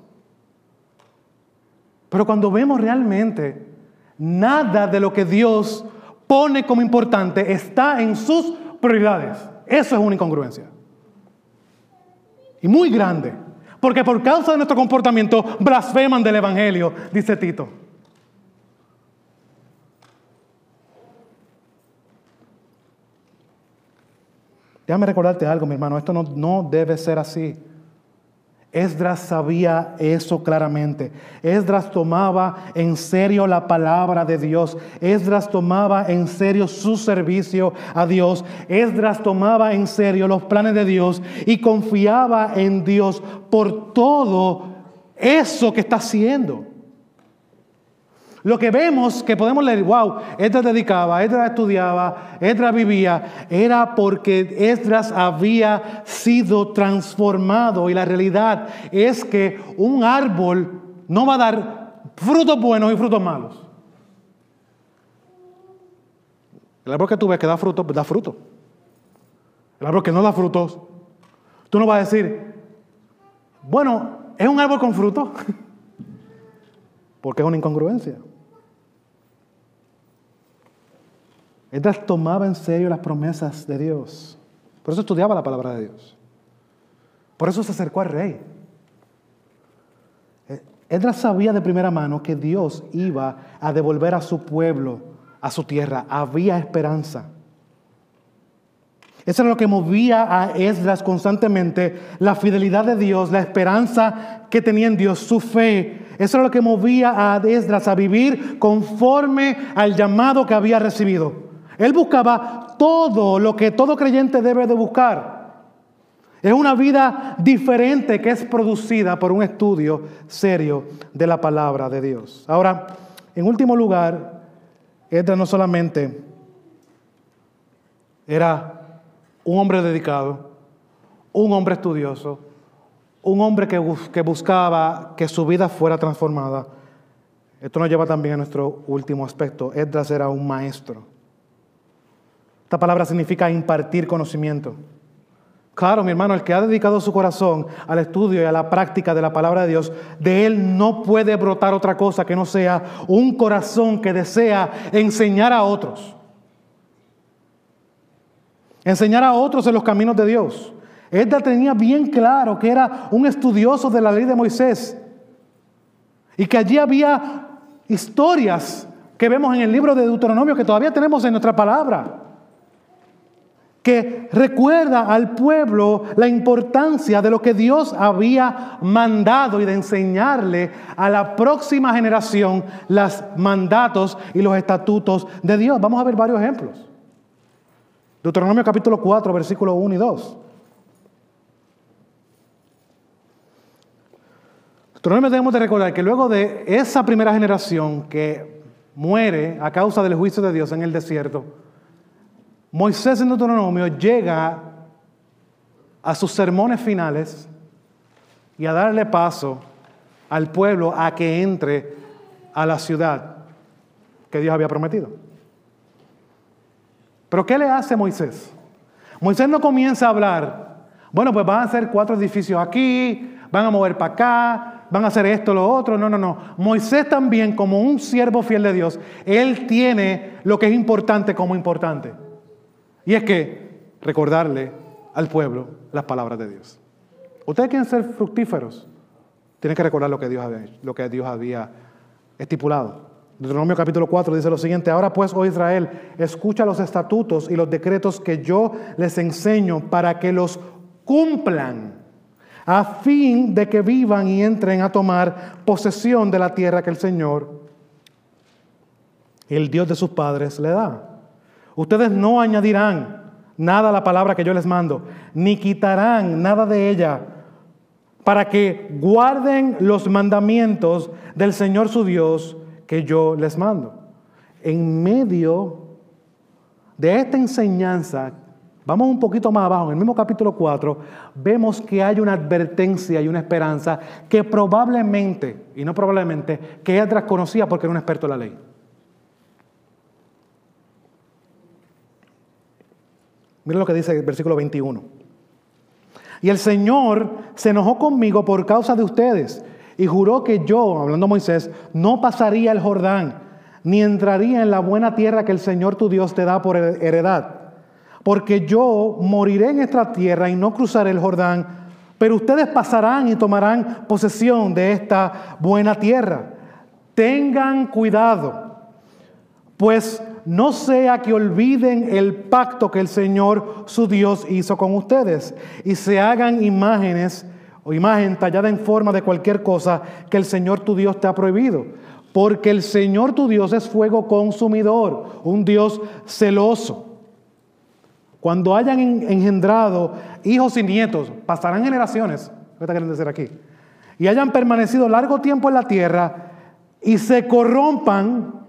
Pero cuando vemos realmente nada de lo que Dios pone como importante está en sus prioridades, eso es una incongruencia. Y muy grande. Porque por causa de nuestro comportamiento blasfeman del Evangelio, dice Tito. Déjame recordarte algo, mi hermano, esto no, no debe ser así. Esdras sabía eso claramente. Esdras tomaba en serio la palabra de Dios. Esdras tomaba en serio su servicio a Dios. Esdras tomaba en serio los planes de Dios y confiaba en Dios por todo eso que está haciendo. Lo que vemos que podemos leer, wow, Esdras dedicaba, Esdras estudiaba, Esdras vivía, era porque Esdras había sido transformado y la realidad es que un árbol no va a dar frutos buenos y frutos malos. El árbol que tú ves que da frutos, da fruto. El árbol que no da frutos, tú no vas a decir, bueno, es un árbol con fruto, porque es una incongruencia. Esdras tomaba en serio las promesas de Dios. Por eso estudiaba la palabra de Dios. Por eso se acercó al rey. Eh, Esdras sabía de primera mano que Dios iba a devolver a su pueblo, a su tierra. Había esperanza. Eso era lo que movía a Esdras constantemente, la fidelidad de Dios, la esperanza que tenía en Dios, su fe. Eso era lo que movía a Esdras a vivir conforme al llamado que había recibido. Él buscaba todo lo que todo creyente debe de buscar. Es una vida diferente que es producida por un estudio serio de la palabra de Dios. Ahora, en último lugar, Edra no solamente era un hombre dedicado, un hombre estudioso, un hombre que, que buscaba que su vida fuera transformada. Esto nos lleva también a nuestro último aspecto. Edras era un maestro. Esta palabra significa impartir conocimiento. Claro, mi hermano, el que ha dedicado su corazón al estudio y a la práctica de la palabra de Dios, de él no puede brotar otra cosa que no sea un corazón que desea enseñar a otros. Enseñar a otros en los caminos de Dios. Él tenía bien claro que era un estudioso de la ley de Moisés y que allí había historias que vemos en el libro de Deuteronomio que todavía tenemos en nuestra palabra que recuerda al pueblo la importancia de lo que Dios había mandado y de enseñarle a la próxima generación los mandatos y los estatutos de Dios. Vamos a ver varios ejemplos. Deuteronomio capítulo 4, versículos 1 y 2. Deuteronomio debemos de recordar que luego de esa primera generación que muere a causa del juicio de Dios en el desierto, Moisés en Deuteronomio llega a sus sermones finales y a darle paso al pueblo a que entre a la ciudad que Dios había prometido. Pero ¿qué le hace Moisés? Moisés no comienza a hablar, bueno, pues van a hacer cuatro edificios aquí, van a mover para acá, van a hacer esto, lo otro. No, no, no. Moisés también, como un siervo fiel de Dios, él tiene lo que es importante como importante. Y es que recordarle al pueblo las palabras de Dios. Ustedes quieren ser fructíferos, tienen que recordar lo que Dios había, lo que Dios había estipulado. Deuteronomio capítulo 4 dice lo siguiente, ahora pues, oh Israel, escucha los estatutos y los decretos que yo les enseño para que los cumplan, a fin de que vivan y entren a tomar posesión de la tierra que el Señor, el Dios de sus padres, le da. Ustedes no añadirán nada a la palabra que yo les mando, ni quitarán nada de ella, para que guarden los mandamientos del Señor su Dios que yo les mando. En medio de esta enseñanza, vamos un poquito más abajo, en el mismo capítulo 4, vemos que hay una advertencia y una esperanza que probablemente, y no probablemente, que Edras conocía porque era un experto en la ley. Miren lo que dice el versículo 21. Y el Señor se enojó conmigo por causa de ustedes y juró que yo, hablando Moisés, no pasaría el Jordán, ni entraría en la buena tierra que el Señor tu Dios te da por heredad. Porque yo moriré en esta tierra y no cruzaré el Jordán, pero ustedes pasarán y tomarán posesión de esta buena tierra. Tengan cuidado, pues no sea que olviden el pacto que el Señor su Dios hizo con ustedes y se hagan imágenes o imagen tallada en forma de cualquier cosa que el Señor tu Dios te ha prohibido. Porque el Señor tu Dios es fuego consumidor, un Dios celoso. Cuando hayan engendrado hijos y nietos, pasarán generaciones, ¿qué quieren decir aquí? Y hayan permanecido largo tiempo en la tierra y se corrompan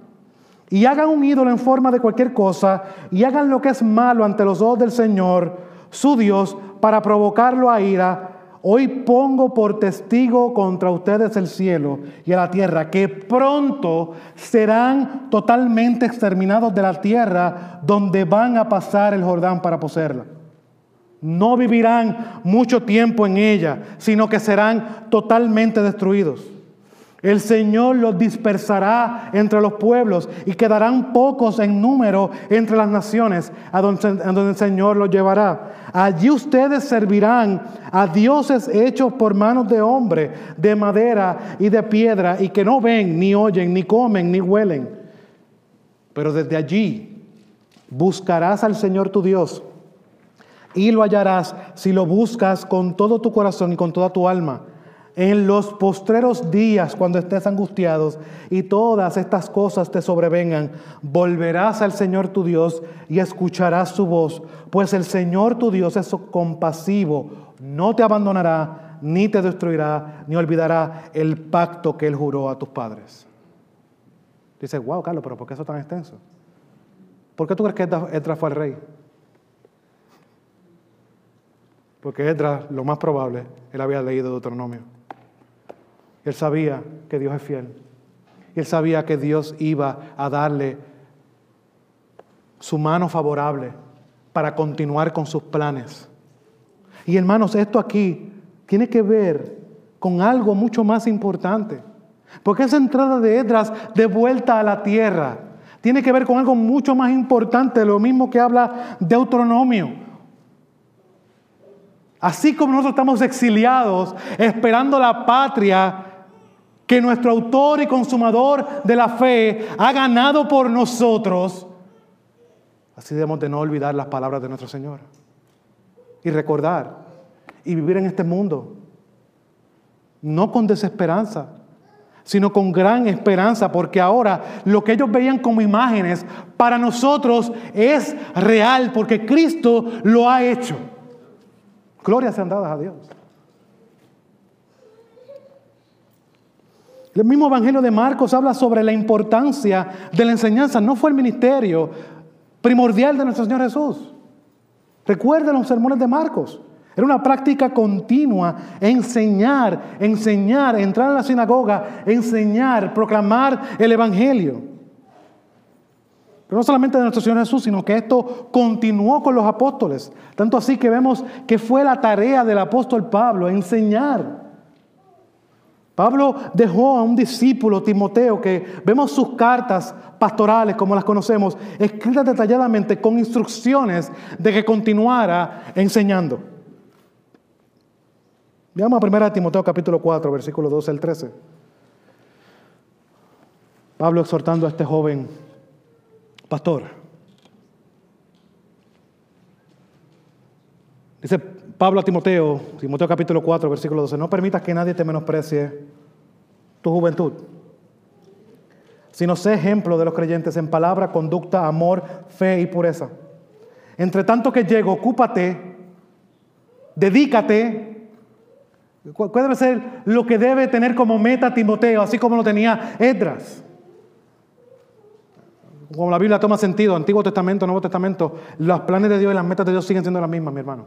y hagan un ídolo en forma de cualquier cosa y hagan lo que es malo ante los ojos del Señor, su Dios, para provocarlo a ira, Hoy pongo por testigo contra ustedes el cielo y la tierra, que pronto serán totalmente exterminados de la tierra donde van a pasar el Jordán para poseerla. No vivirán mucho tiempo en ella, sino que serán totalmente destruidos. El Señor los dispersará entre los pueblos y quedarán pocos en número entre las naciones a donde, el Señor los llevará. Allí ustedes servirán a dioses hechos por manos de hombre, de madera y de piedra, y que no ven, ni oyen, ni comen, ni huelen. Pero desde allí buscarás al Señor tu Dios y lo hallarás si lo buscas con todo tu corazón y con toda tu alma en los postreros días, cuando estés angustiados y todas estas cosas te sobrevengan, volverás al Señor tu Dios y escucharás su voz, pues el Señor tu Dios es compasivo, no te abandonará, ni te destruirá, ni olvidará el pacto que Él juró a tus padres. Dice, wow, Carlos, pero ¿por qué eso tan extenso? ¿Por qué tú crees que Edra fue el rey? Porque Edra, lo más probable, él había leído Deuteronomio. Él sabía que Dios es fiel. Él sabía que Dios iba a darle su mano favorable para continuar con sus planes. Y hermanos, esto aquí tiene que ver con algo mucho más importante. Porque esa entrada de Edras de vuelta a la tierra tiene que ver con algo mucho más importante, lo mismo que habla Deuteronomio. Así como nosotros estamos exiliados esperando la patria que nuestro autor y consumador de la fe ha ganado por nosotros, así debemos de no olvidar las palabras de nuestro Señor y recordar y vivir en este mundo, no con desesperanza, sino con gran esperanza, porque ahora lo que ellos veían como imágenes para nosotros es real, porque Cristo lo ha hecho. Gloria sean dadas a Dios. El mismo Evangelio de Marcos habla sobre la importancia de la enseñanza. No fue el ministerio primordial de nuestro Señor Jesús. Recuerden los sermones de Marcos. Era una práctica continua, enseñar, enseñar, entrar a la sinagoga, enseñar, proclamar el Evangelio. Pero no solamente de nuestro Señor Jesús, sino que esto continuó con los apóstoles. Tanto así que vemos que fue la tarea del apóstol Pablo, enseñar. Pablo dejó a un discípulo, Timoteo, que vemos sus cartas pastorales, como las conocemos, escritas detalladamente con instrucciones de que continuara enseñando. Veamos a 1 Timoteo capítulo 4, versículo 12 al 13. Pablo exhortando a este joven pastor. Dice Pablo a Timoteo, Timoteo capítulo 4, versículo 12, no permitas que nadie te menosprecie tu juventud, sino sé ejemplo de los creyentes en palabra, conducta, amor, fe y pureza. Entre tanto que llego, ocúpate, dedícate ¿Cuál debe ser lo que debe tener como meta Timoteo, así como lo tenía Edras? Como la Biblia toma sentido, Antiguo Testamento, Nuevo Testamento, los planes de Dios y las metas de Dios siguen siendo las mismas, mi hermano.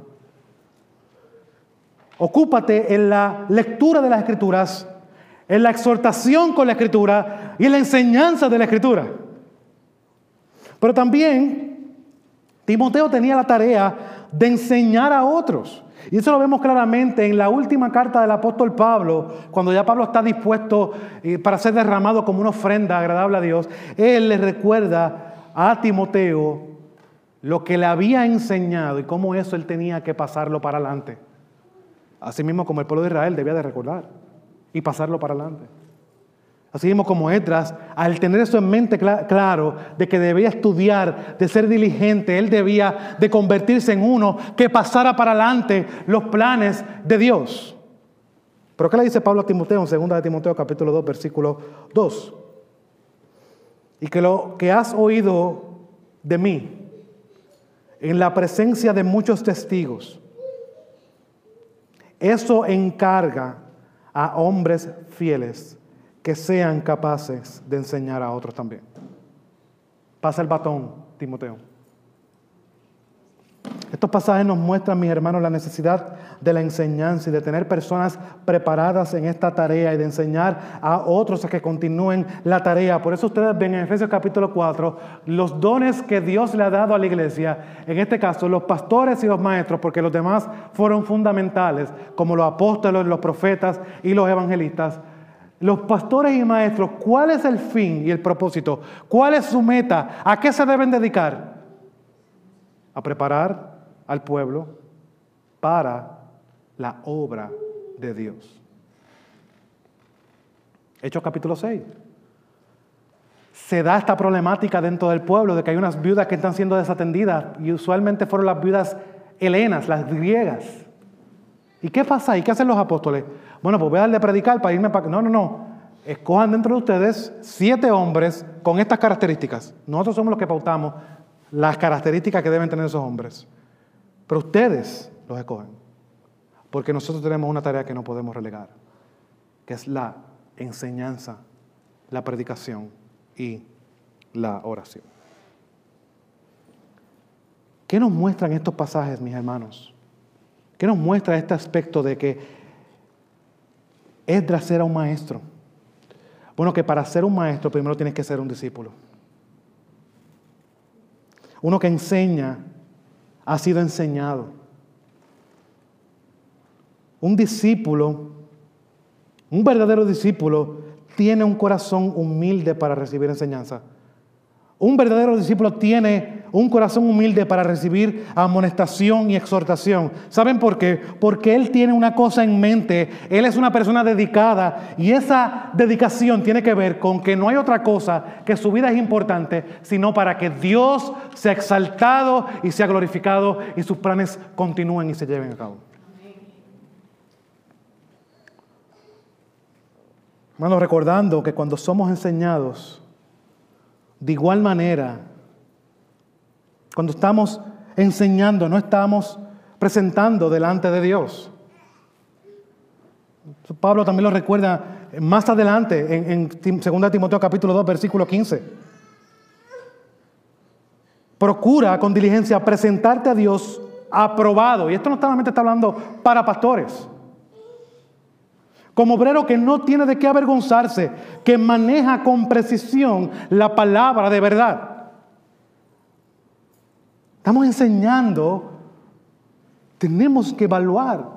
Ocúpate en la lectura de las Escrituras, en la exhortación con la Escritura y en la enseñanza de la Escritura. Pero también Timoteo tenía la tarea de enseñar a otros. Y eso lo vemos claramente en la última carta del apóstol Pablo, cuando ya Pablo está dispuesto eh, para ser derramado como una ofrenda agradable a Dios. Él le recuerda a Timoteo lo que le había enseñado y cómo eso él tenía que pasarlo para adelante. Así mismo como el pueblo de Israel debía de recordar y pasarlo para adelante. Así mismo como Edras, al tener eso en mente claro de que debía estudiar, de ser diligente, él debía de convertirse en uno que pasara para adelante los planes de Dios. Pero ¿qué le dice Pablo a Timoteo en 2 de Timoteo capítulo 2 versículo 2? Y que lo que has oído de mí en la presencia de muchos testigos, eso encarga a hombres fieles que sean capaces de enseñar a otros también. Pasa el batón, Timoteo. Estos pasajes nos muestran, mis hermanos, la necesidad de la enseñanza y de tener personas preparadas en esta tarea y de enseñar a otros a que continúen la tarea. Por eso ustedes ven en Efesios capítulo 4 los dones que Dios le ha dado a la iglesia, en este caso los pastores y los maestros, porque los demás fueron fundamentales, como los apóstoles, los profetas y los evangelistas los pastores y maestros, ¿cuál es el fin y el propósito? ¿Cuál es su meta? ¿A qué se deben dedicar? A preparar al pueblo para la obra de Dios. Hechos capítulo 6. Se da esta problemática dentro del pueblo de que hay unas viudas que están siendo desatendidas y usualmente fueron las viudas helenas, las griegas. ¿Y qué pasa ahí? ¿Qué hacen los apóstoles? Bueno, pues voy a darle a predicar para irme para... No, no, no. Escojan dentro de ustedes siete hombres con estas características. Nosotros somos los que pautamos las características que deben tener esos hombres. Pero ustedes los escogen. Porque nosotros tenemos una tarea que no podemos relegar, que es la enseñanza, la predicación y la oración. ¿Qué nos muestran estos pasajes, mis hermanos? ¿Qué nos muestra este aspecto de que Esdras era un maestro? Bueno, que para ser un maestro primero tienes que ser un discípulo. Uno que enseña ha sido enseñado. Un discípulo, un verdadero discípulo, tiene un corazón humilde para recibir enseñanza. Un verdadero discípulo tiene un corazón humilde para recibir amonestación y exhortación. ¿Saben por qué? Porque Él tiene una cosa en mente. Él es una persona dedicada y esa dedicación tiene que ver con que no hay otra cosa que su vida es importante, sino para que Dios sea exaltado y sea glorificado y sus planes continúen y se lleven a cabo. Hermanos, recordando que cuando somos enseñados, de igual manera, cuando estamos enseñando, no estamos presentando delante de Dios. Pablo también lo recuerda más adelante en, en 2 Timoteo capítulo 2, versículo 15. Procura con diligencia presentarte a Dios aprobado. Y esto no solamente está hablando para pastores. Como obrero que no tiene de qué avergonzarse, que maneja con precisión la palabra de verdad. Estamos enseñando, tenemos que evaluar.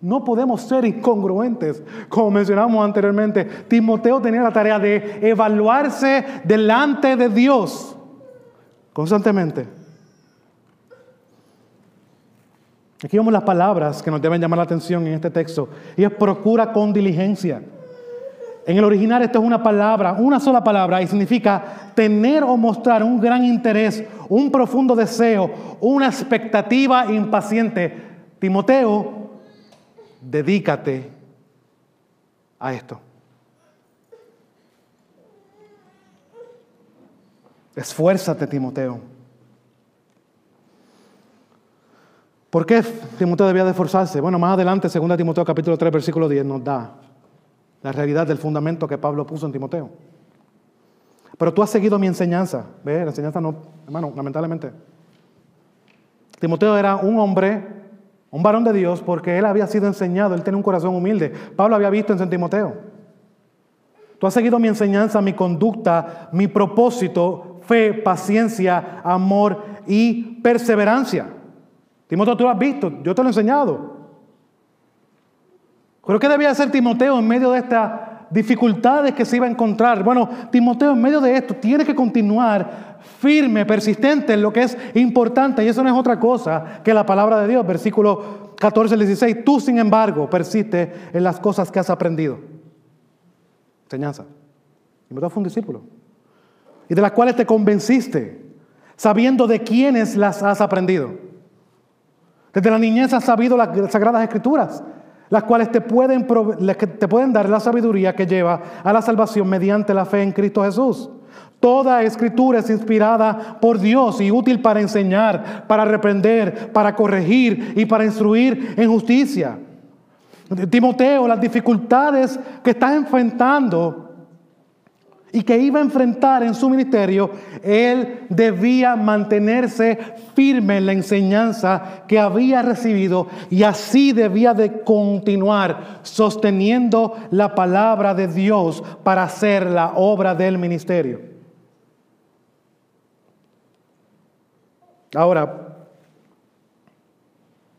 No podemos ser incongruentes, como mencionamos anteriormente. Timoteo tenía la tarea de evaluarse delante de Dios constantemente. Aquí vemos las palabras que nos deben llamar la atención en este texto. Y es procura con diligencia. En el original esto es una palabra, una sola palabra, y significa tener o mostrar un gran interés, un profundo deseo, una expectativa impaciente. Timoteo, dedícate a esto. Esfuérzate, Timoteo. ¿Por qué Timoteo debía de esforzarse? Bueno, más adelante, 2 Timoteo capítulo 3, versículo 10, nos da la realidad del fundamento que Pablo puso en Timoteo. Pero tú has seguido mi enseñanza. ¿Ve? La enseñanza no, hermano, lamentablemente. Timoteo era un hombre, un varón de Dios, porque él había sido enseñado, él tenía un corazón humilde. Pablo había visto en San Timoteo. Tú has seguido mi enseñanza, mi conducta, mi propósito, fe, paciencia, amor y perseverancia. Timoteo, tú lo has visto, yo te lo he enseñado. ¿Pero qué debía hacer Timoteo en medio de estas dificultades que se iba a encontrar? Bueno, Timoteo en medio de esto tiene que continuar firme, persistente en lo que es importante. Y eso no es otra cosa que la palabra de Dios. Versículo 14 al 16. Tú, sin embargo, persiste en las cosas que has aprendido. Enseñanza. Timoteo fue un discípulo. Y de las cuales te convenciste, sabiendo de quiénes las has aprendido. Desde la niñez has sabido las sagradas escrituras, las cuales te pueden, te pueden dar la sabiduría que lleva a la salvación mediante la fe en Cristo Jesús. Toda escritura es inspirada por Dios y útil para enseñar, para reprender, para corregir y para instruir en justicia. Timoteo, las dificultades que estás enfrentando y que iba a enfrentar en su ministerio, él debía mantenerse firme en la enseñanza que había recibido y así debía de continuar sosteniendo la palabra de Dios para hacer la obra del ministerio. Ahora,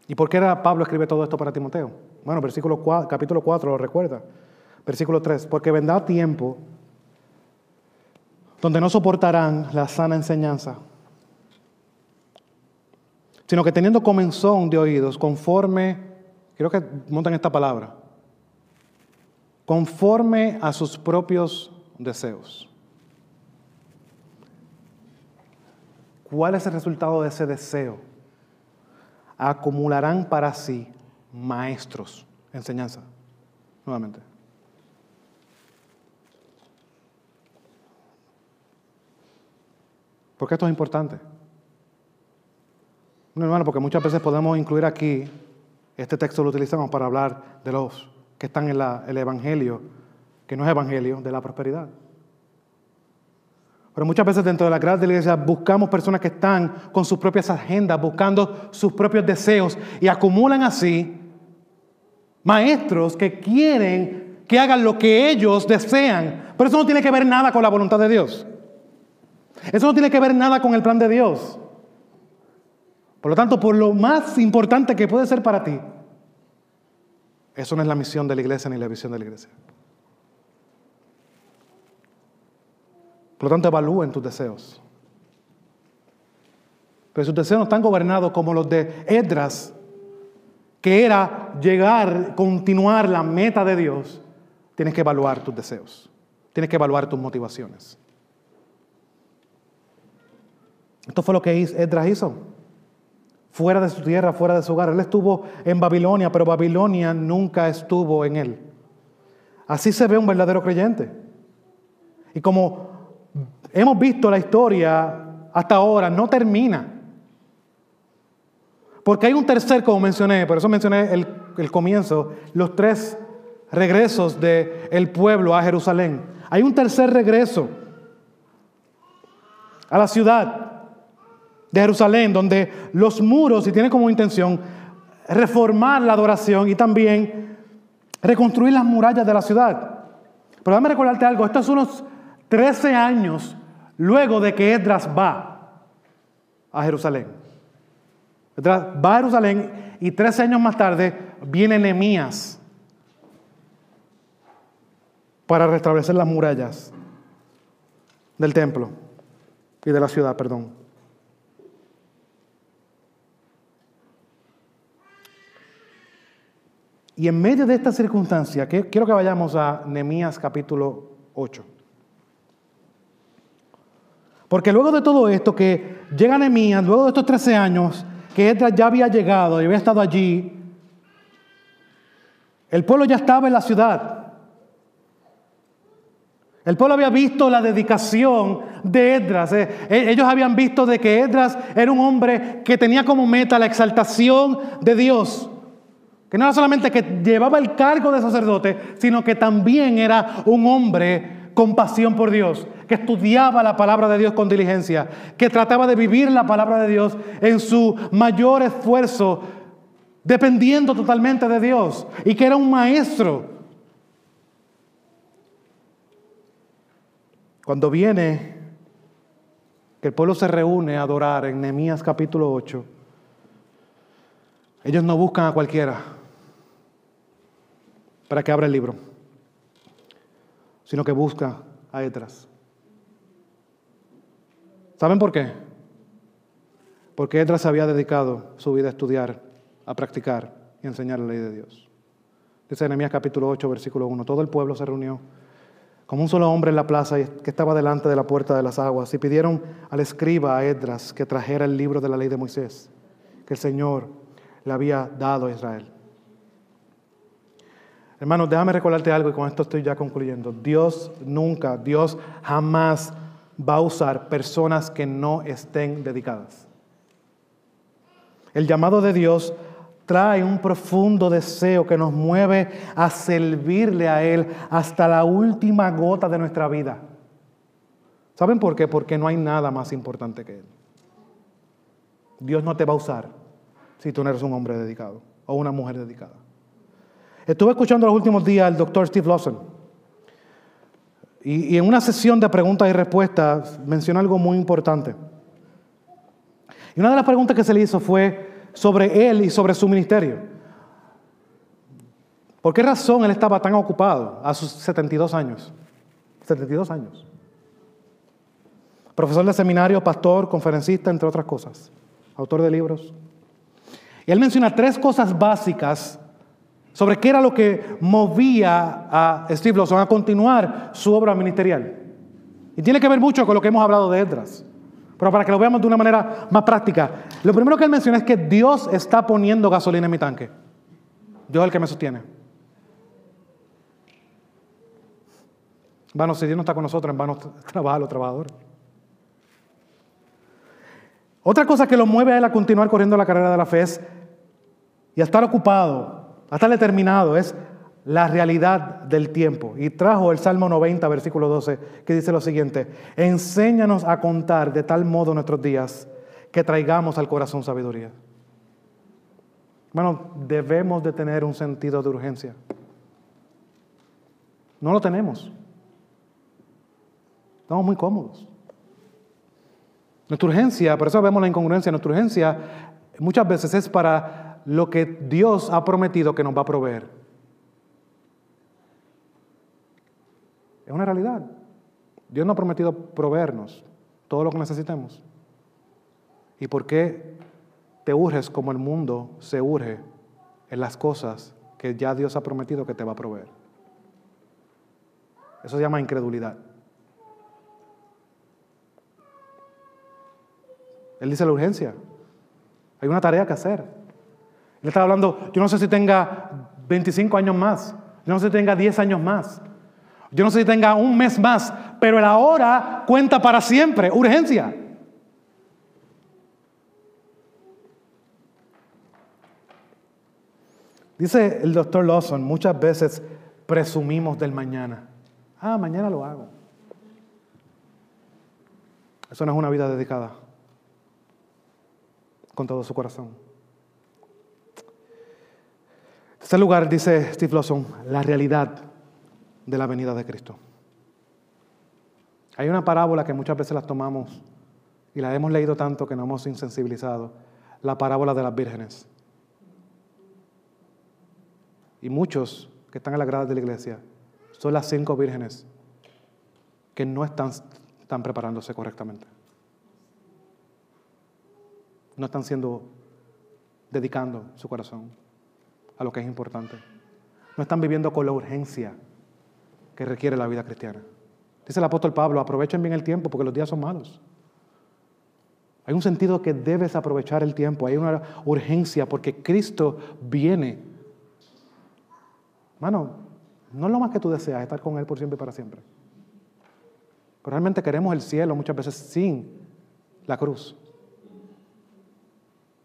¿y por qué era Pablo escribe todo esto para Timoteo? Bueno, versículo 4, capítulo 4 lo recuerda. Versículo 3, porque vendrá tiempo donde no soportarán la sana enseñanza, sino que teniendo comenzón de oídos, conforme, creo que montan esta palabra, conforme a sus propios deseos. ¿Cuál es el resultado de ese deseo? Acumularán para sí maestros, enseñanza, nuevamente. ¿Por qué esto es importante? No, hermano, porque muchas veces podemos incluir aquí, este texto lo utilizamos para hablar de los que están en el Evangelio, que no es Evangelio, de la prosperidad. Pero muchas veces dentro de la grada de la iglesia buscamos personas que están con sus propias agendas, buscando sus propios deseos y acumulan así maestros que quieren que hagan lo que ellos desean. Pero eso no tiene que ver nada con la voluntad de Dios. Eso no tiene que ver nada con el plan de Dios. Por lo tanto, por lo más importante que puede ser para ti, eso no es la misión de la iglesia ni la visión de la iglesia. Por lo tanto, evalúen tus deseos. Pero sus deseos no están gobernados como los de Edras, que era llegar, continuar la meta de Dios. Tienes que evaluar tus deseos. Tienes que evaluar tus motivaciones. Esto fue lo que Edras hizo. Fuera de su tierra, fuera de su hogar. Él estuvo en Babilonia, pero Babilonia nunca estuvo en él. Así se ve un verdadero creyente. Y como hemos visto la historia hasta ahora, no termina. Porque hay un tercer, como mencioné, por eso mencioné el, el comienzo, los tres regresos del pueblo a Jerusalén. Hay un tercer regreso a la ciudad de Jerusalén, donde los muros, y tiene como intención reformar la adoración y también reconstruir las murallas de la ciudad. Pero déjame recordarte algo, estos son unos 13 años luego de que Edras va a Jerusalén. Edras va a Jerusalén y 13 años más tarde viene Nehemías para restablecer las murallas del templo y de la ciudad, perdón. Y en medio de esta circunstancia, quiero que vayamos a Nehemías capítulo 8. Porque luego de todo esto, que llega Nehemías, luego de estos 13 años, que Edras ya había llegado y había estado allí, el pueblo ya estaba en la ciudad. El pueblo había visto la dedicación de Edras. Eh, eh, ellos habían visto de que Edras era un hombre que tenía como meta la exaltación de Dios. Que no era solamente que llevaba el cargo de sacerdote, sino que también era un hombre con pasión por Dios, que estudiaba la palabra de Dios con diligencia, que trataba de vivir la palabra de Dios en su mayor esfuerzo, dependiendo totalmente de Dios, y que era un maestro. Cuando viene que el pueblo se reúne a adorar en Nehemías capítulo 8, ellos no buscan a cualquiera para que abra el libro, sino que busca a Etras. ¿Saben por qué? Porque Etras había dedicado su vida a estudiar, a practicar y enseñar la ley de Dios. Dice Nehemías capítulo 8, versículo 1. Todo el pueblo se reunió como un solo hombre en la plaza que estaba delante de la puerta de las aguas, y pidieron al escriba, a Edras, que trajera el libro de la ley de Moisés, que el Señor le había dado a Israel. Hermanos, déjame recordarte algo y con esto estoy ya concluyendo. Dios nunca, Dios jamás va a usar personas que no estén dedicadas. El llamado de Dios trae un profundo deseo que nos mueve a servirle a Él hasta la última gota de nuestra vida. ¿Saben por qué? Porque no hay nada más importante que Él. Dios no te va a usar si tú no eres un hombre dedicado o una mujer dedicada. Estuve escuchando los últimos días al doctor Steve Lawson y, en una sesión de preguntas y respuestas mencionó algo muy importante. Y una de las preguntas que se le hizo fue, sobre él y sobre su ministerio. ¿Por qué razón él estaba tan ocupado a sus 72 años? 72 años. Profesor de seminario, pastor, conferencista, entre otras cosas. Autor de libros. Y él menciona tres cosas básicas sobre qué era lo que movía a Steve Lawson a continuar su obra ministerial. Y tiene que ver mucho con lo que hemos hablado de Edras. Pero para que lo veamos de una manera más práctica, lo primero que él menciona es que Dios está poniendo gasolina en mi tanque. Dios es el que me sostiene. Vano, si Dios no está con nosotros, en vano trabaja los trabajadores. Otra cosa que lo mueve a él a continuar corriendo la carrera de la fe es, y a estar ocupado, a estar determinado, es la realidad del tiempo. Y trajo el Salmo 90, versículo 12, que dice lo siguiente, enséñanos a contar de tal modo nuestros días que traigamos al corazón sabiduría. Bueno, debemos de tener un sentido de urgencia. No lo tenemos. Estamos muy cómodos. Nuestra urgencia, por eso vemos la incongruencia, nuestra urgencia muchas veces es para lo que Dios ha prometido que nos va a proveer. Es una realidad. Dios nos ha prometido proveernos todo lo que necesitemos. ¿Y por qué te urges como el mundo se urge en las cosas que ya Dios ha prometido que te va a proveer? Eso se llama incredulidad. Él dice la urgencia. Hay una tarea que hacer. Él está hablando, yo no sé si tenga 25 años más, yo no sé si tenga 10 años más. Yo no sé si tenga un mes más, pero el ahora cuenta para siempre. Urgencia. Dice el doctor Lawson, muchas veces presumimos del mañana. Ah, mañana lo hago. Eso no es una vida dedicada con todo su corazón. Este lugar, dice Steve Lawson, la realidad de la venida de Cristo. Hay una parábola que muchas veces la tomamos y la hemos leído tanto que nos hemos insensibilizado, la parábola de las vírgenes. Y muchos que están en la grada de la iglesia son las cinco vírgenes que no están, están preparándose correctamente. No están siendo, dedicando su corazón a lo que es importante. No están viviendo con la urgencia que requiere la vida cristiana. Dice el apóstol Pablo, aprovechen bien el tiempo porque los días son malos. Hay un sentido que debes aprovechar el tiempo, hay una urgencia porque Cristo viene. Mano, no es lo más que tú deseas, estar con Él por siempre y para siempre. Pero realmente queremos el cielo muchas veces sin la cruz.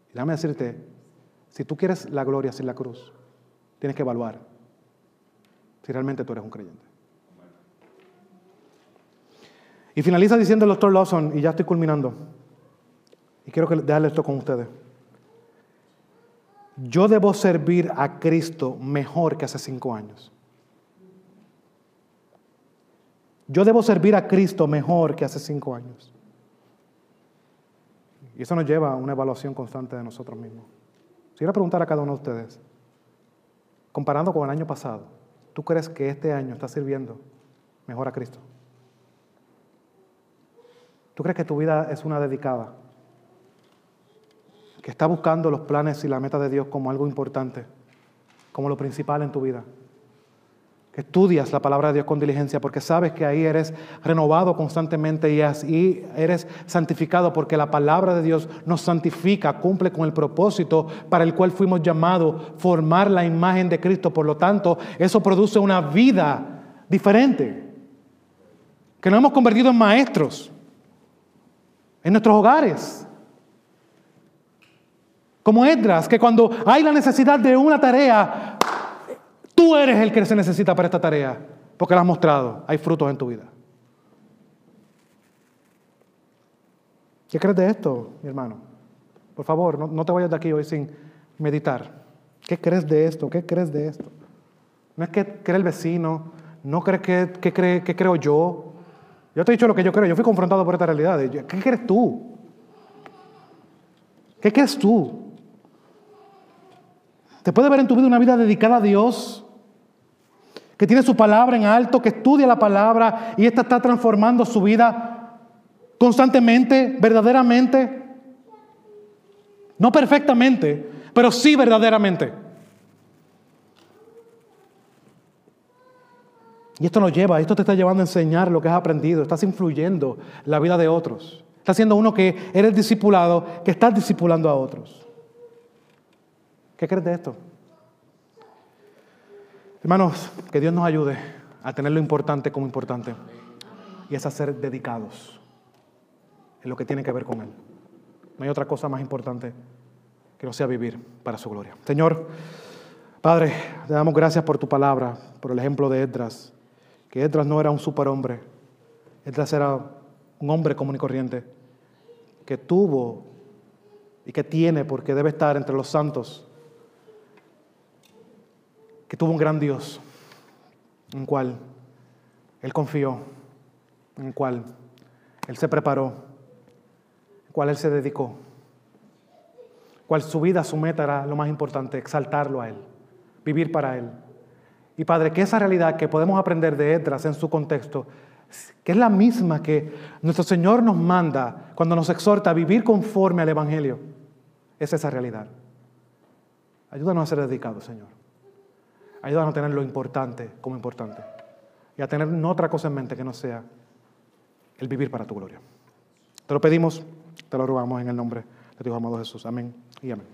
Y déjame decirte, si tú quieres la gloria sin la cruz, tienes que evaluar si realmente tú eres un creyente. Y finaliza diciendo el doctor Lawson, y ya estoy culminando, y quiero dejarle esto con ustedes. Yo debo servir a Cristo mejor que hace cinco años. Yo debo servir a Cristo mejor que hace cinco años. Y eso nos lleva a una evaluación constante de nosotros mismos. Si quiero preguntar a cada uno de ustedes, comparando con el año pasado, ¿tú crees que este año está sirviendo mejor a Cristo? ¿Tú crees que tu vida es una dedicada? Que está buscando los planes y la meta de Dios como algo importante, como lo principal en tu vida. Estudias la palabra de Dios con diligencia porque sabes que ahí eres renovado constantemente y así eres santificado porque la palabra de Dios nos santifica, cumple con el propósito para el cual fuimos llamados, formar la imagen de Cristo. Por lo tanto, eso produce una vida diferente. Que nos hemos convertido en maestros en nuestros hogares. Como Edras, que cuando hay la necesidad de una tarea, tú eres el que se necesita para esta tarea, porque la has mostrado, hay frutos en tu vida. ¿Qué crees de esto, mi hermano? Por favor, no, te vayas de aquí hoy sin meditar. ¿Qué crees de esto? ¿Qué crees de esto? No es que cree el vecino, no crees que, que, cree, que creo yo, yo te he dicho lo que yo creo, yo fui confrontado por esta realidad. ¿Qué crees tú? ¿Qué crees tú? ¿Te puede ver en tu vida una vida dedicada a Dios? Que tiene su palabra en alto, que estudia la palabra y esta está transformando su vida constantemente, verdaderamente. No perfectamente, pero sí verdaderamente. Y esto nos lleva, esto te está llevando a enseñar lo que has aprendido, estás influyendo la vida de otros. Estás siendo uno que eres discipulado, que estás discipulando a otros. ¿Qué crees de esto? Hermanos, que Dios nos ayude a tener lo importante como importante y es a ser dedicados en lo que tiene que ver con Él. No hay otra cosa más importante que no sea vivir para su gloria. Señor, Padre, te damos gracias por tu palabra, por el ejemplo de Edras que Edras no era un superhombre, Edras era un hombre común y corriente, que tuvo y que tiene, porque debe estar entre los santos, que tuvo un gran Dios, en cual él confió, en cual él se preparó, en cual él se dedicó, cual su vida, su meta era lo más importante, exaltarlo a él, vivir para él. Y Padre, que esa realidad que podemos aprender de Edras en su contexto, que es la misma que nuestro Señor nos manda cuando nos exhorta a vivir conforme al Evangelio, es esa realidad. Ayúdanos a ser dedicados, Señor. Ayúdanos a tener lo importante como importante y a tener otra cosa en mente que no sea el vivir para tu gloria. Te lo pedimos, te lo rogamos en el nombre de tu amado Jesús. Amén y amén.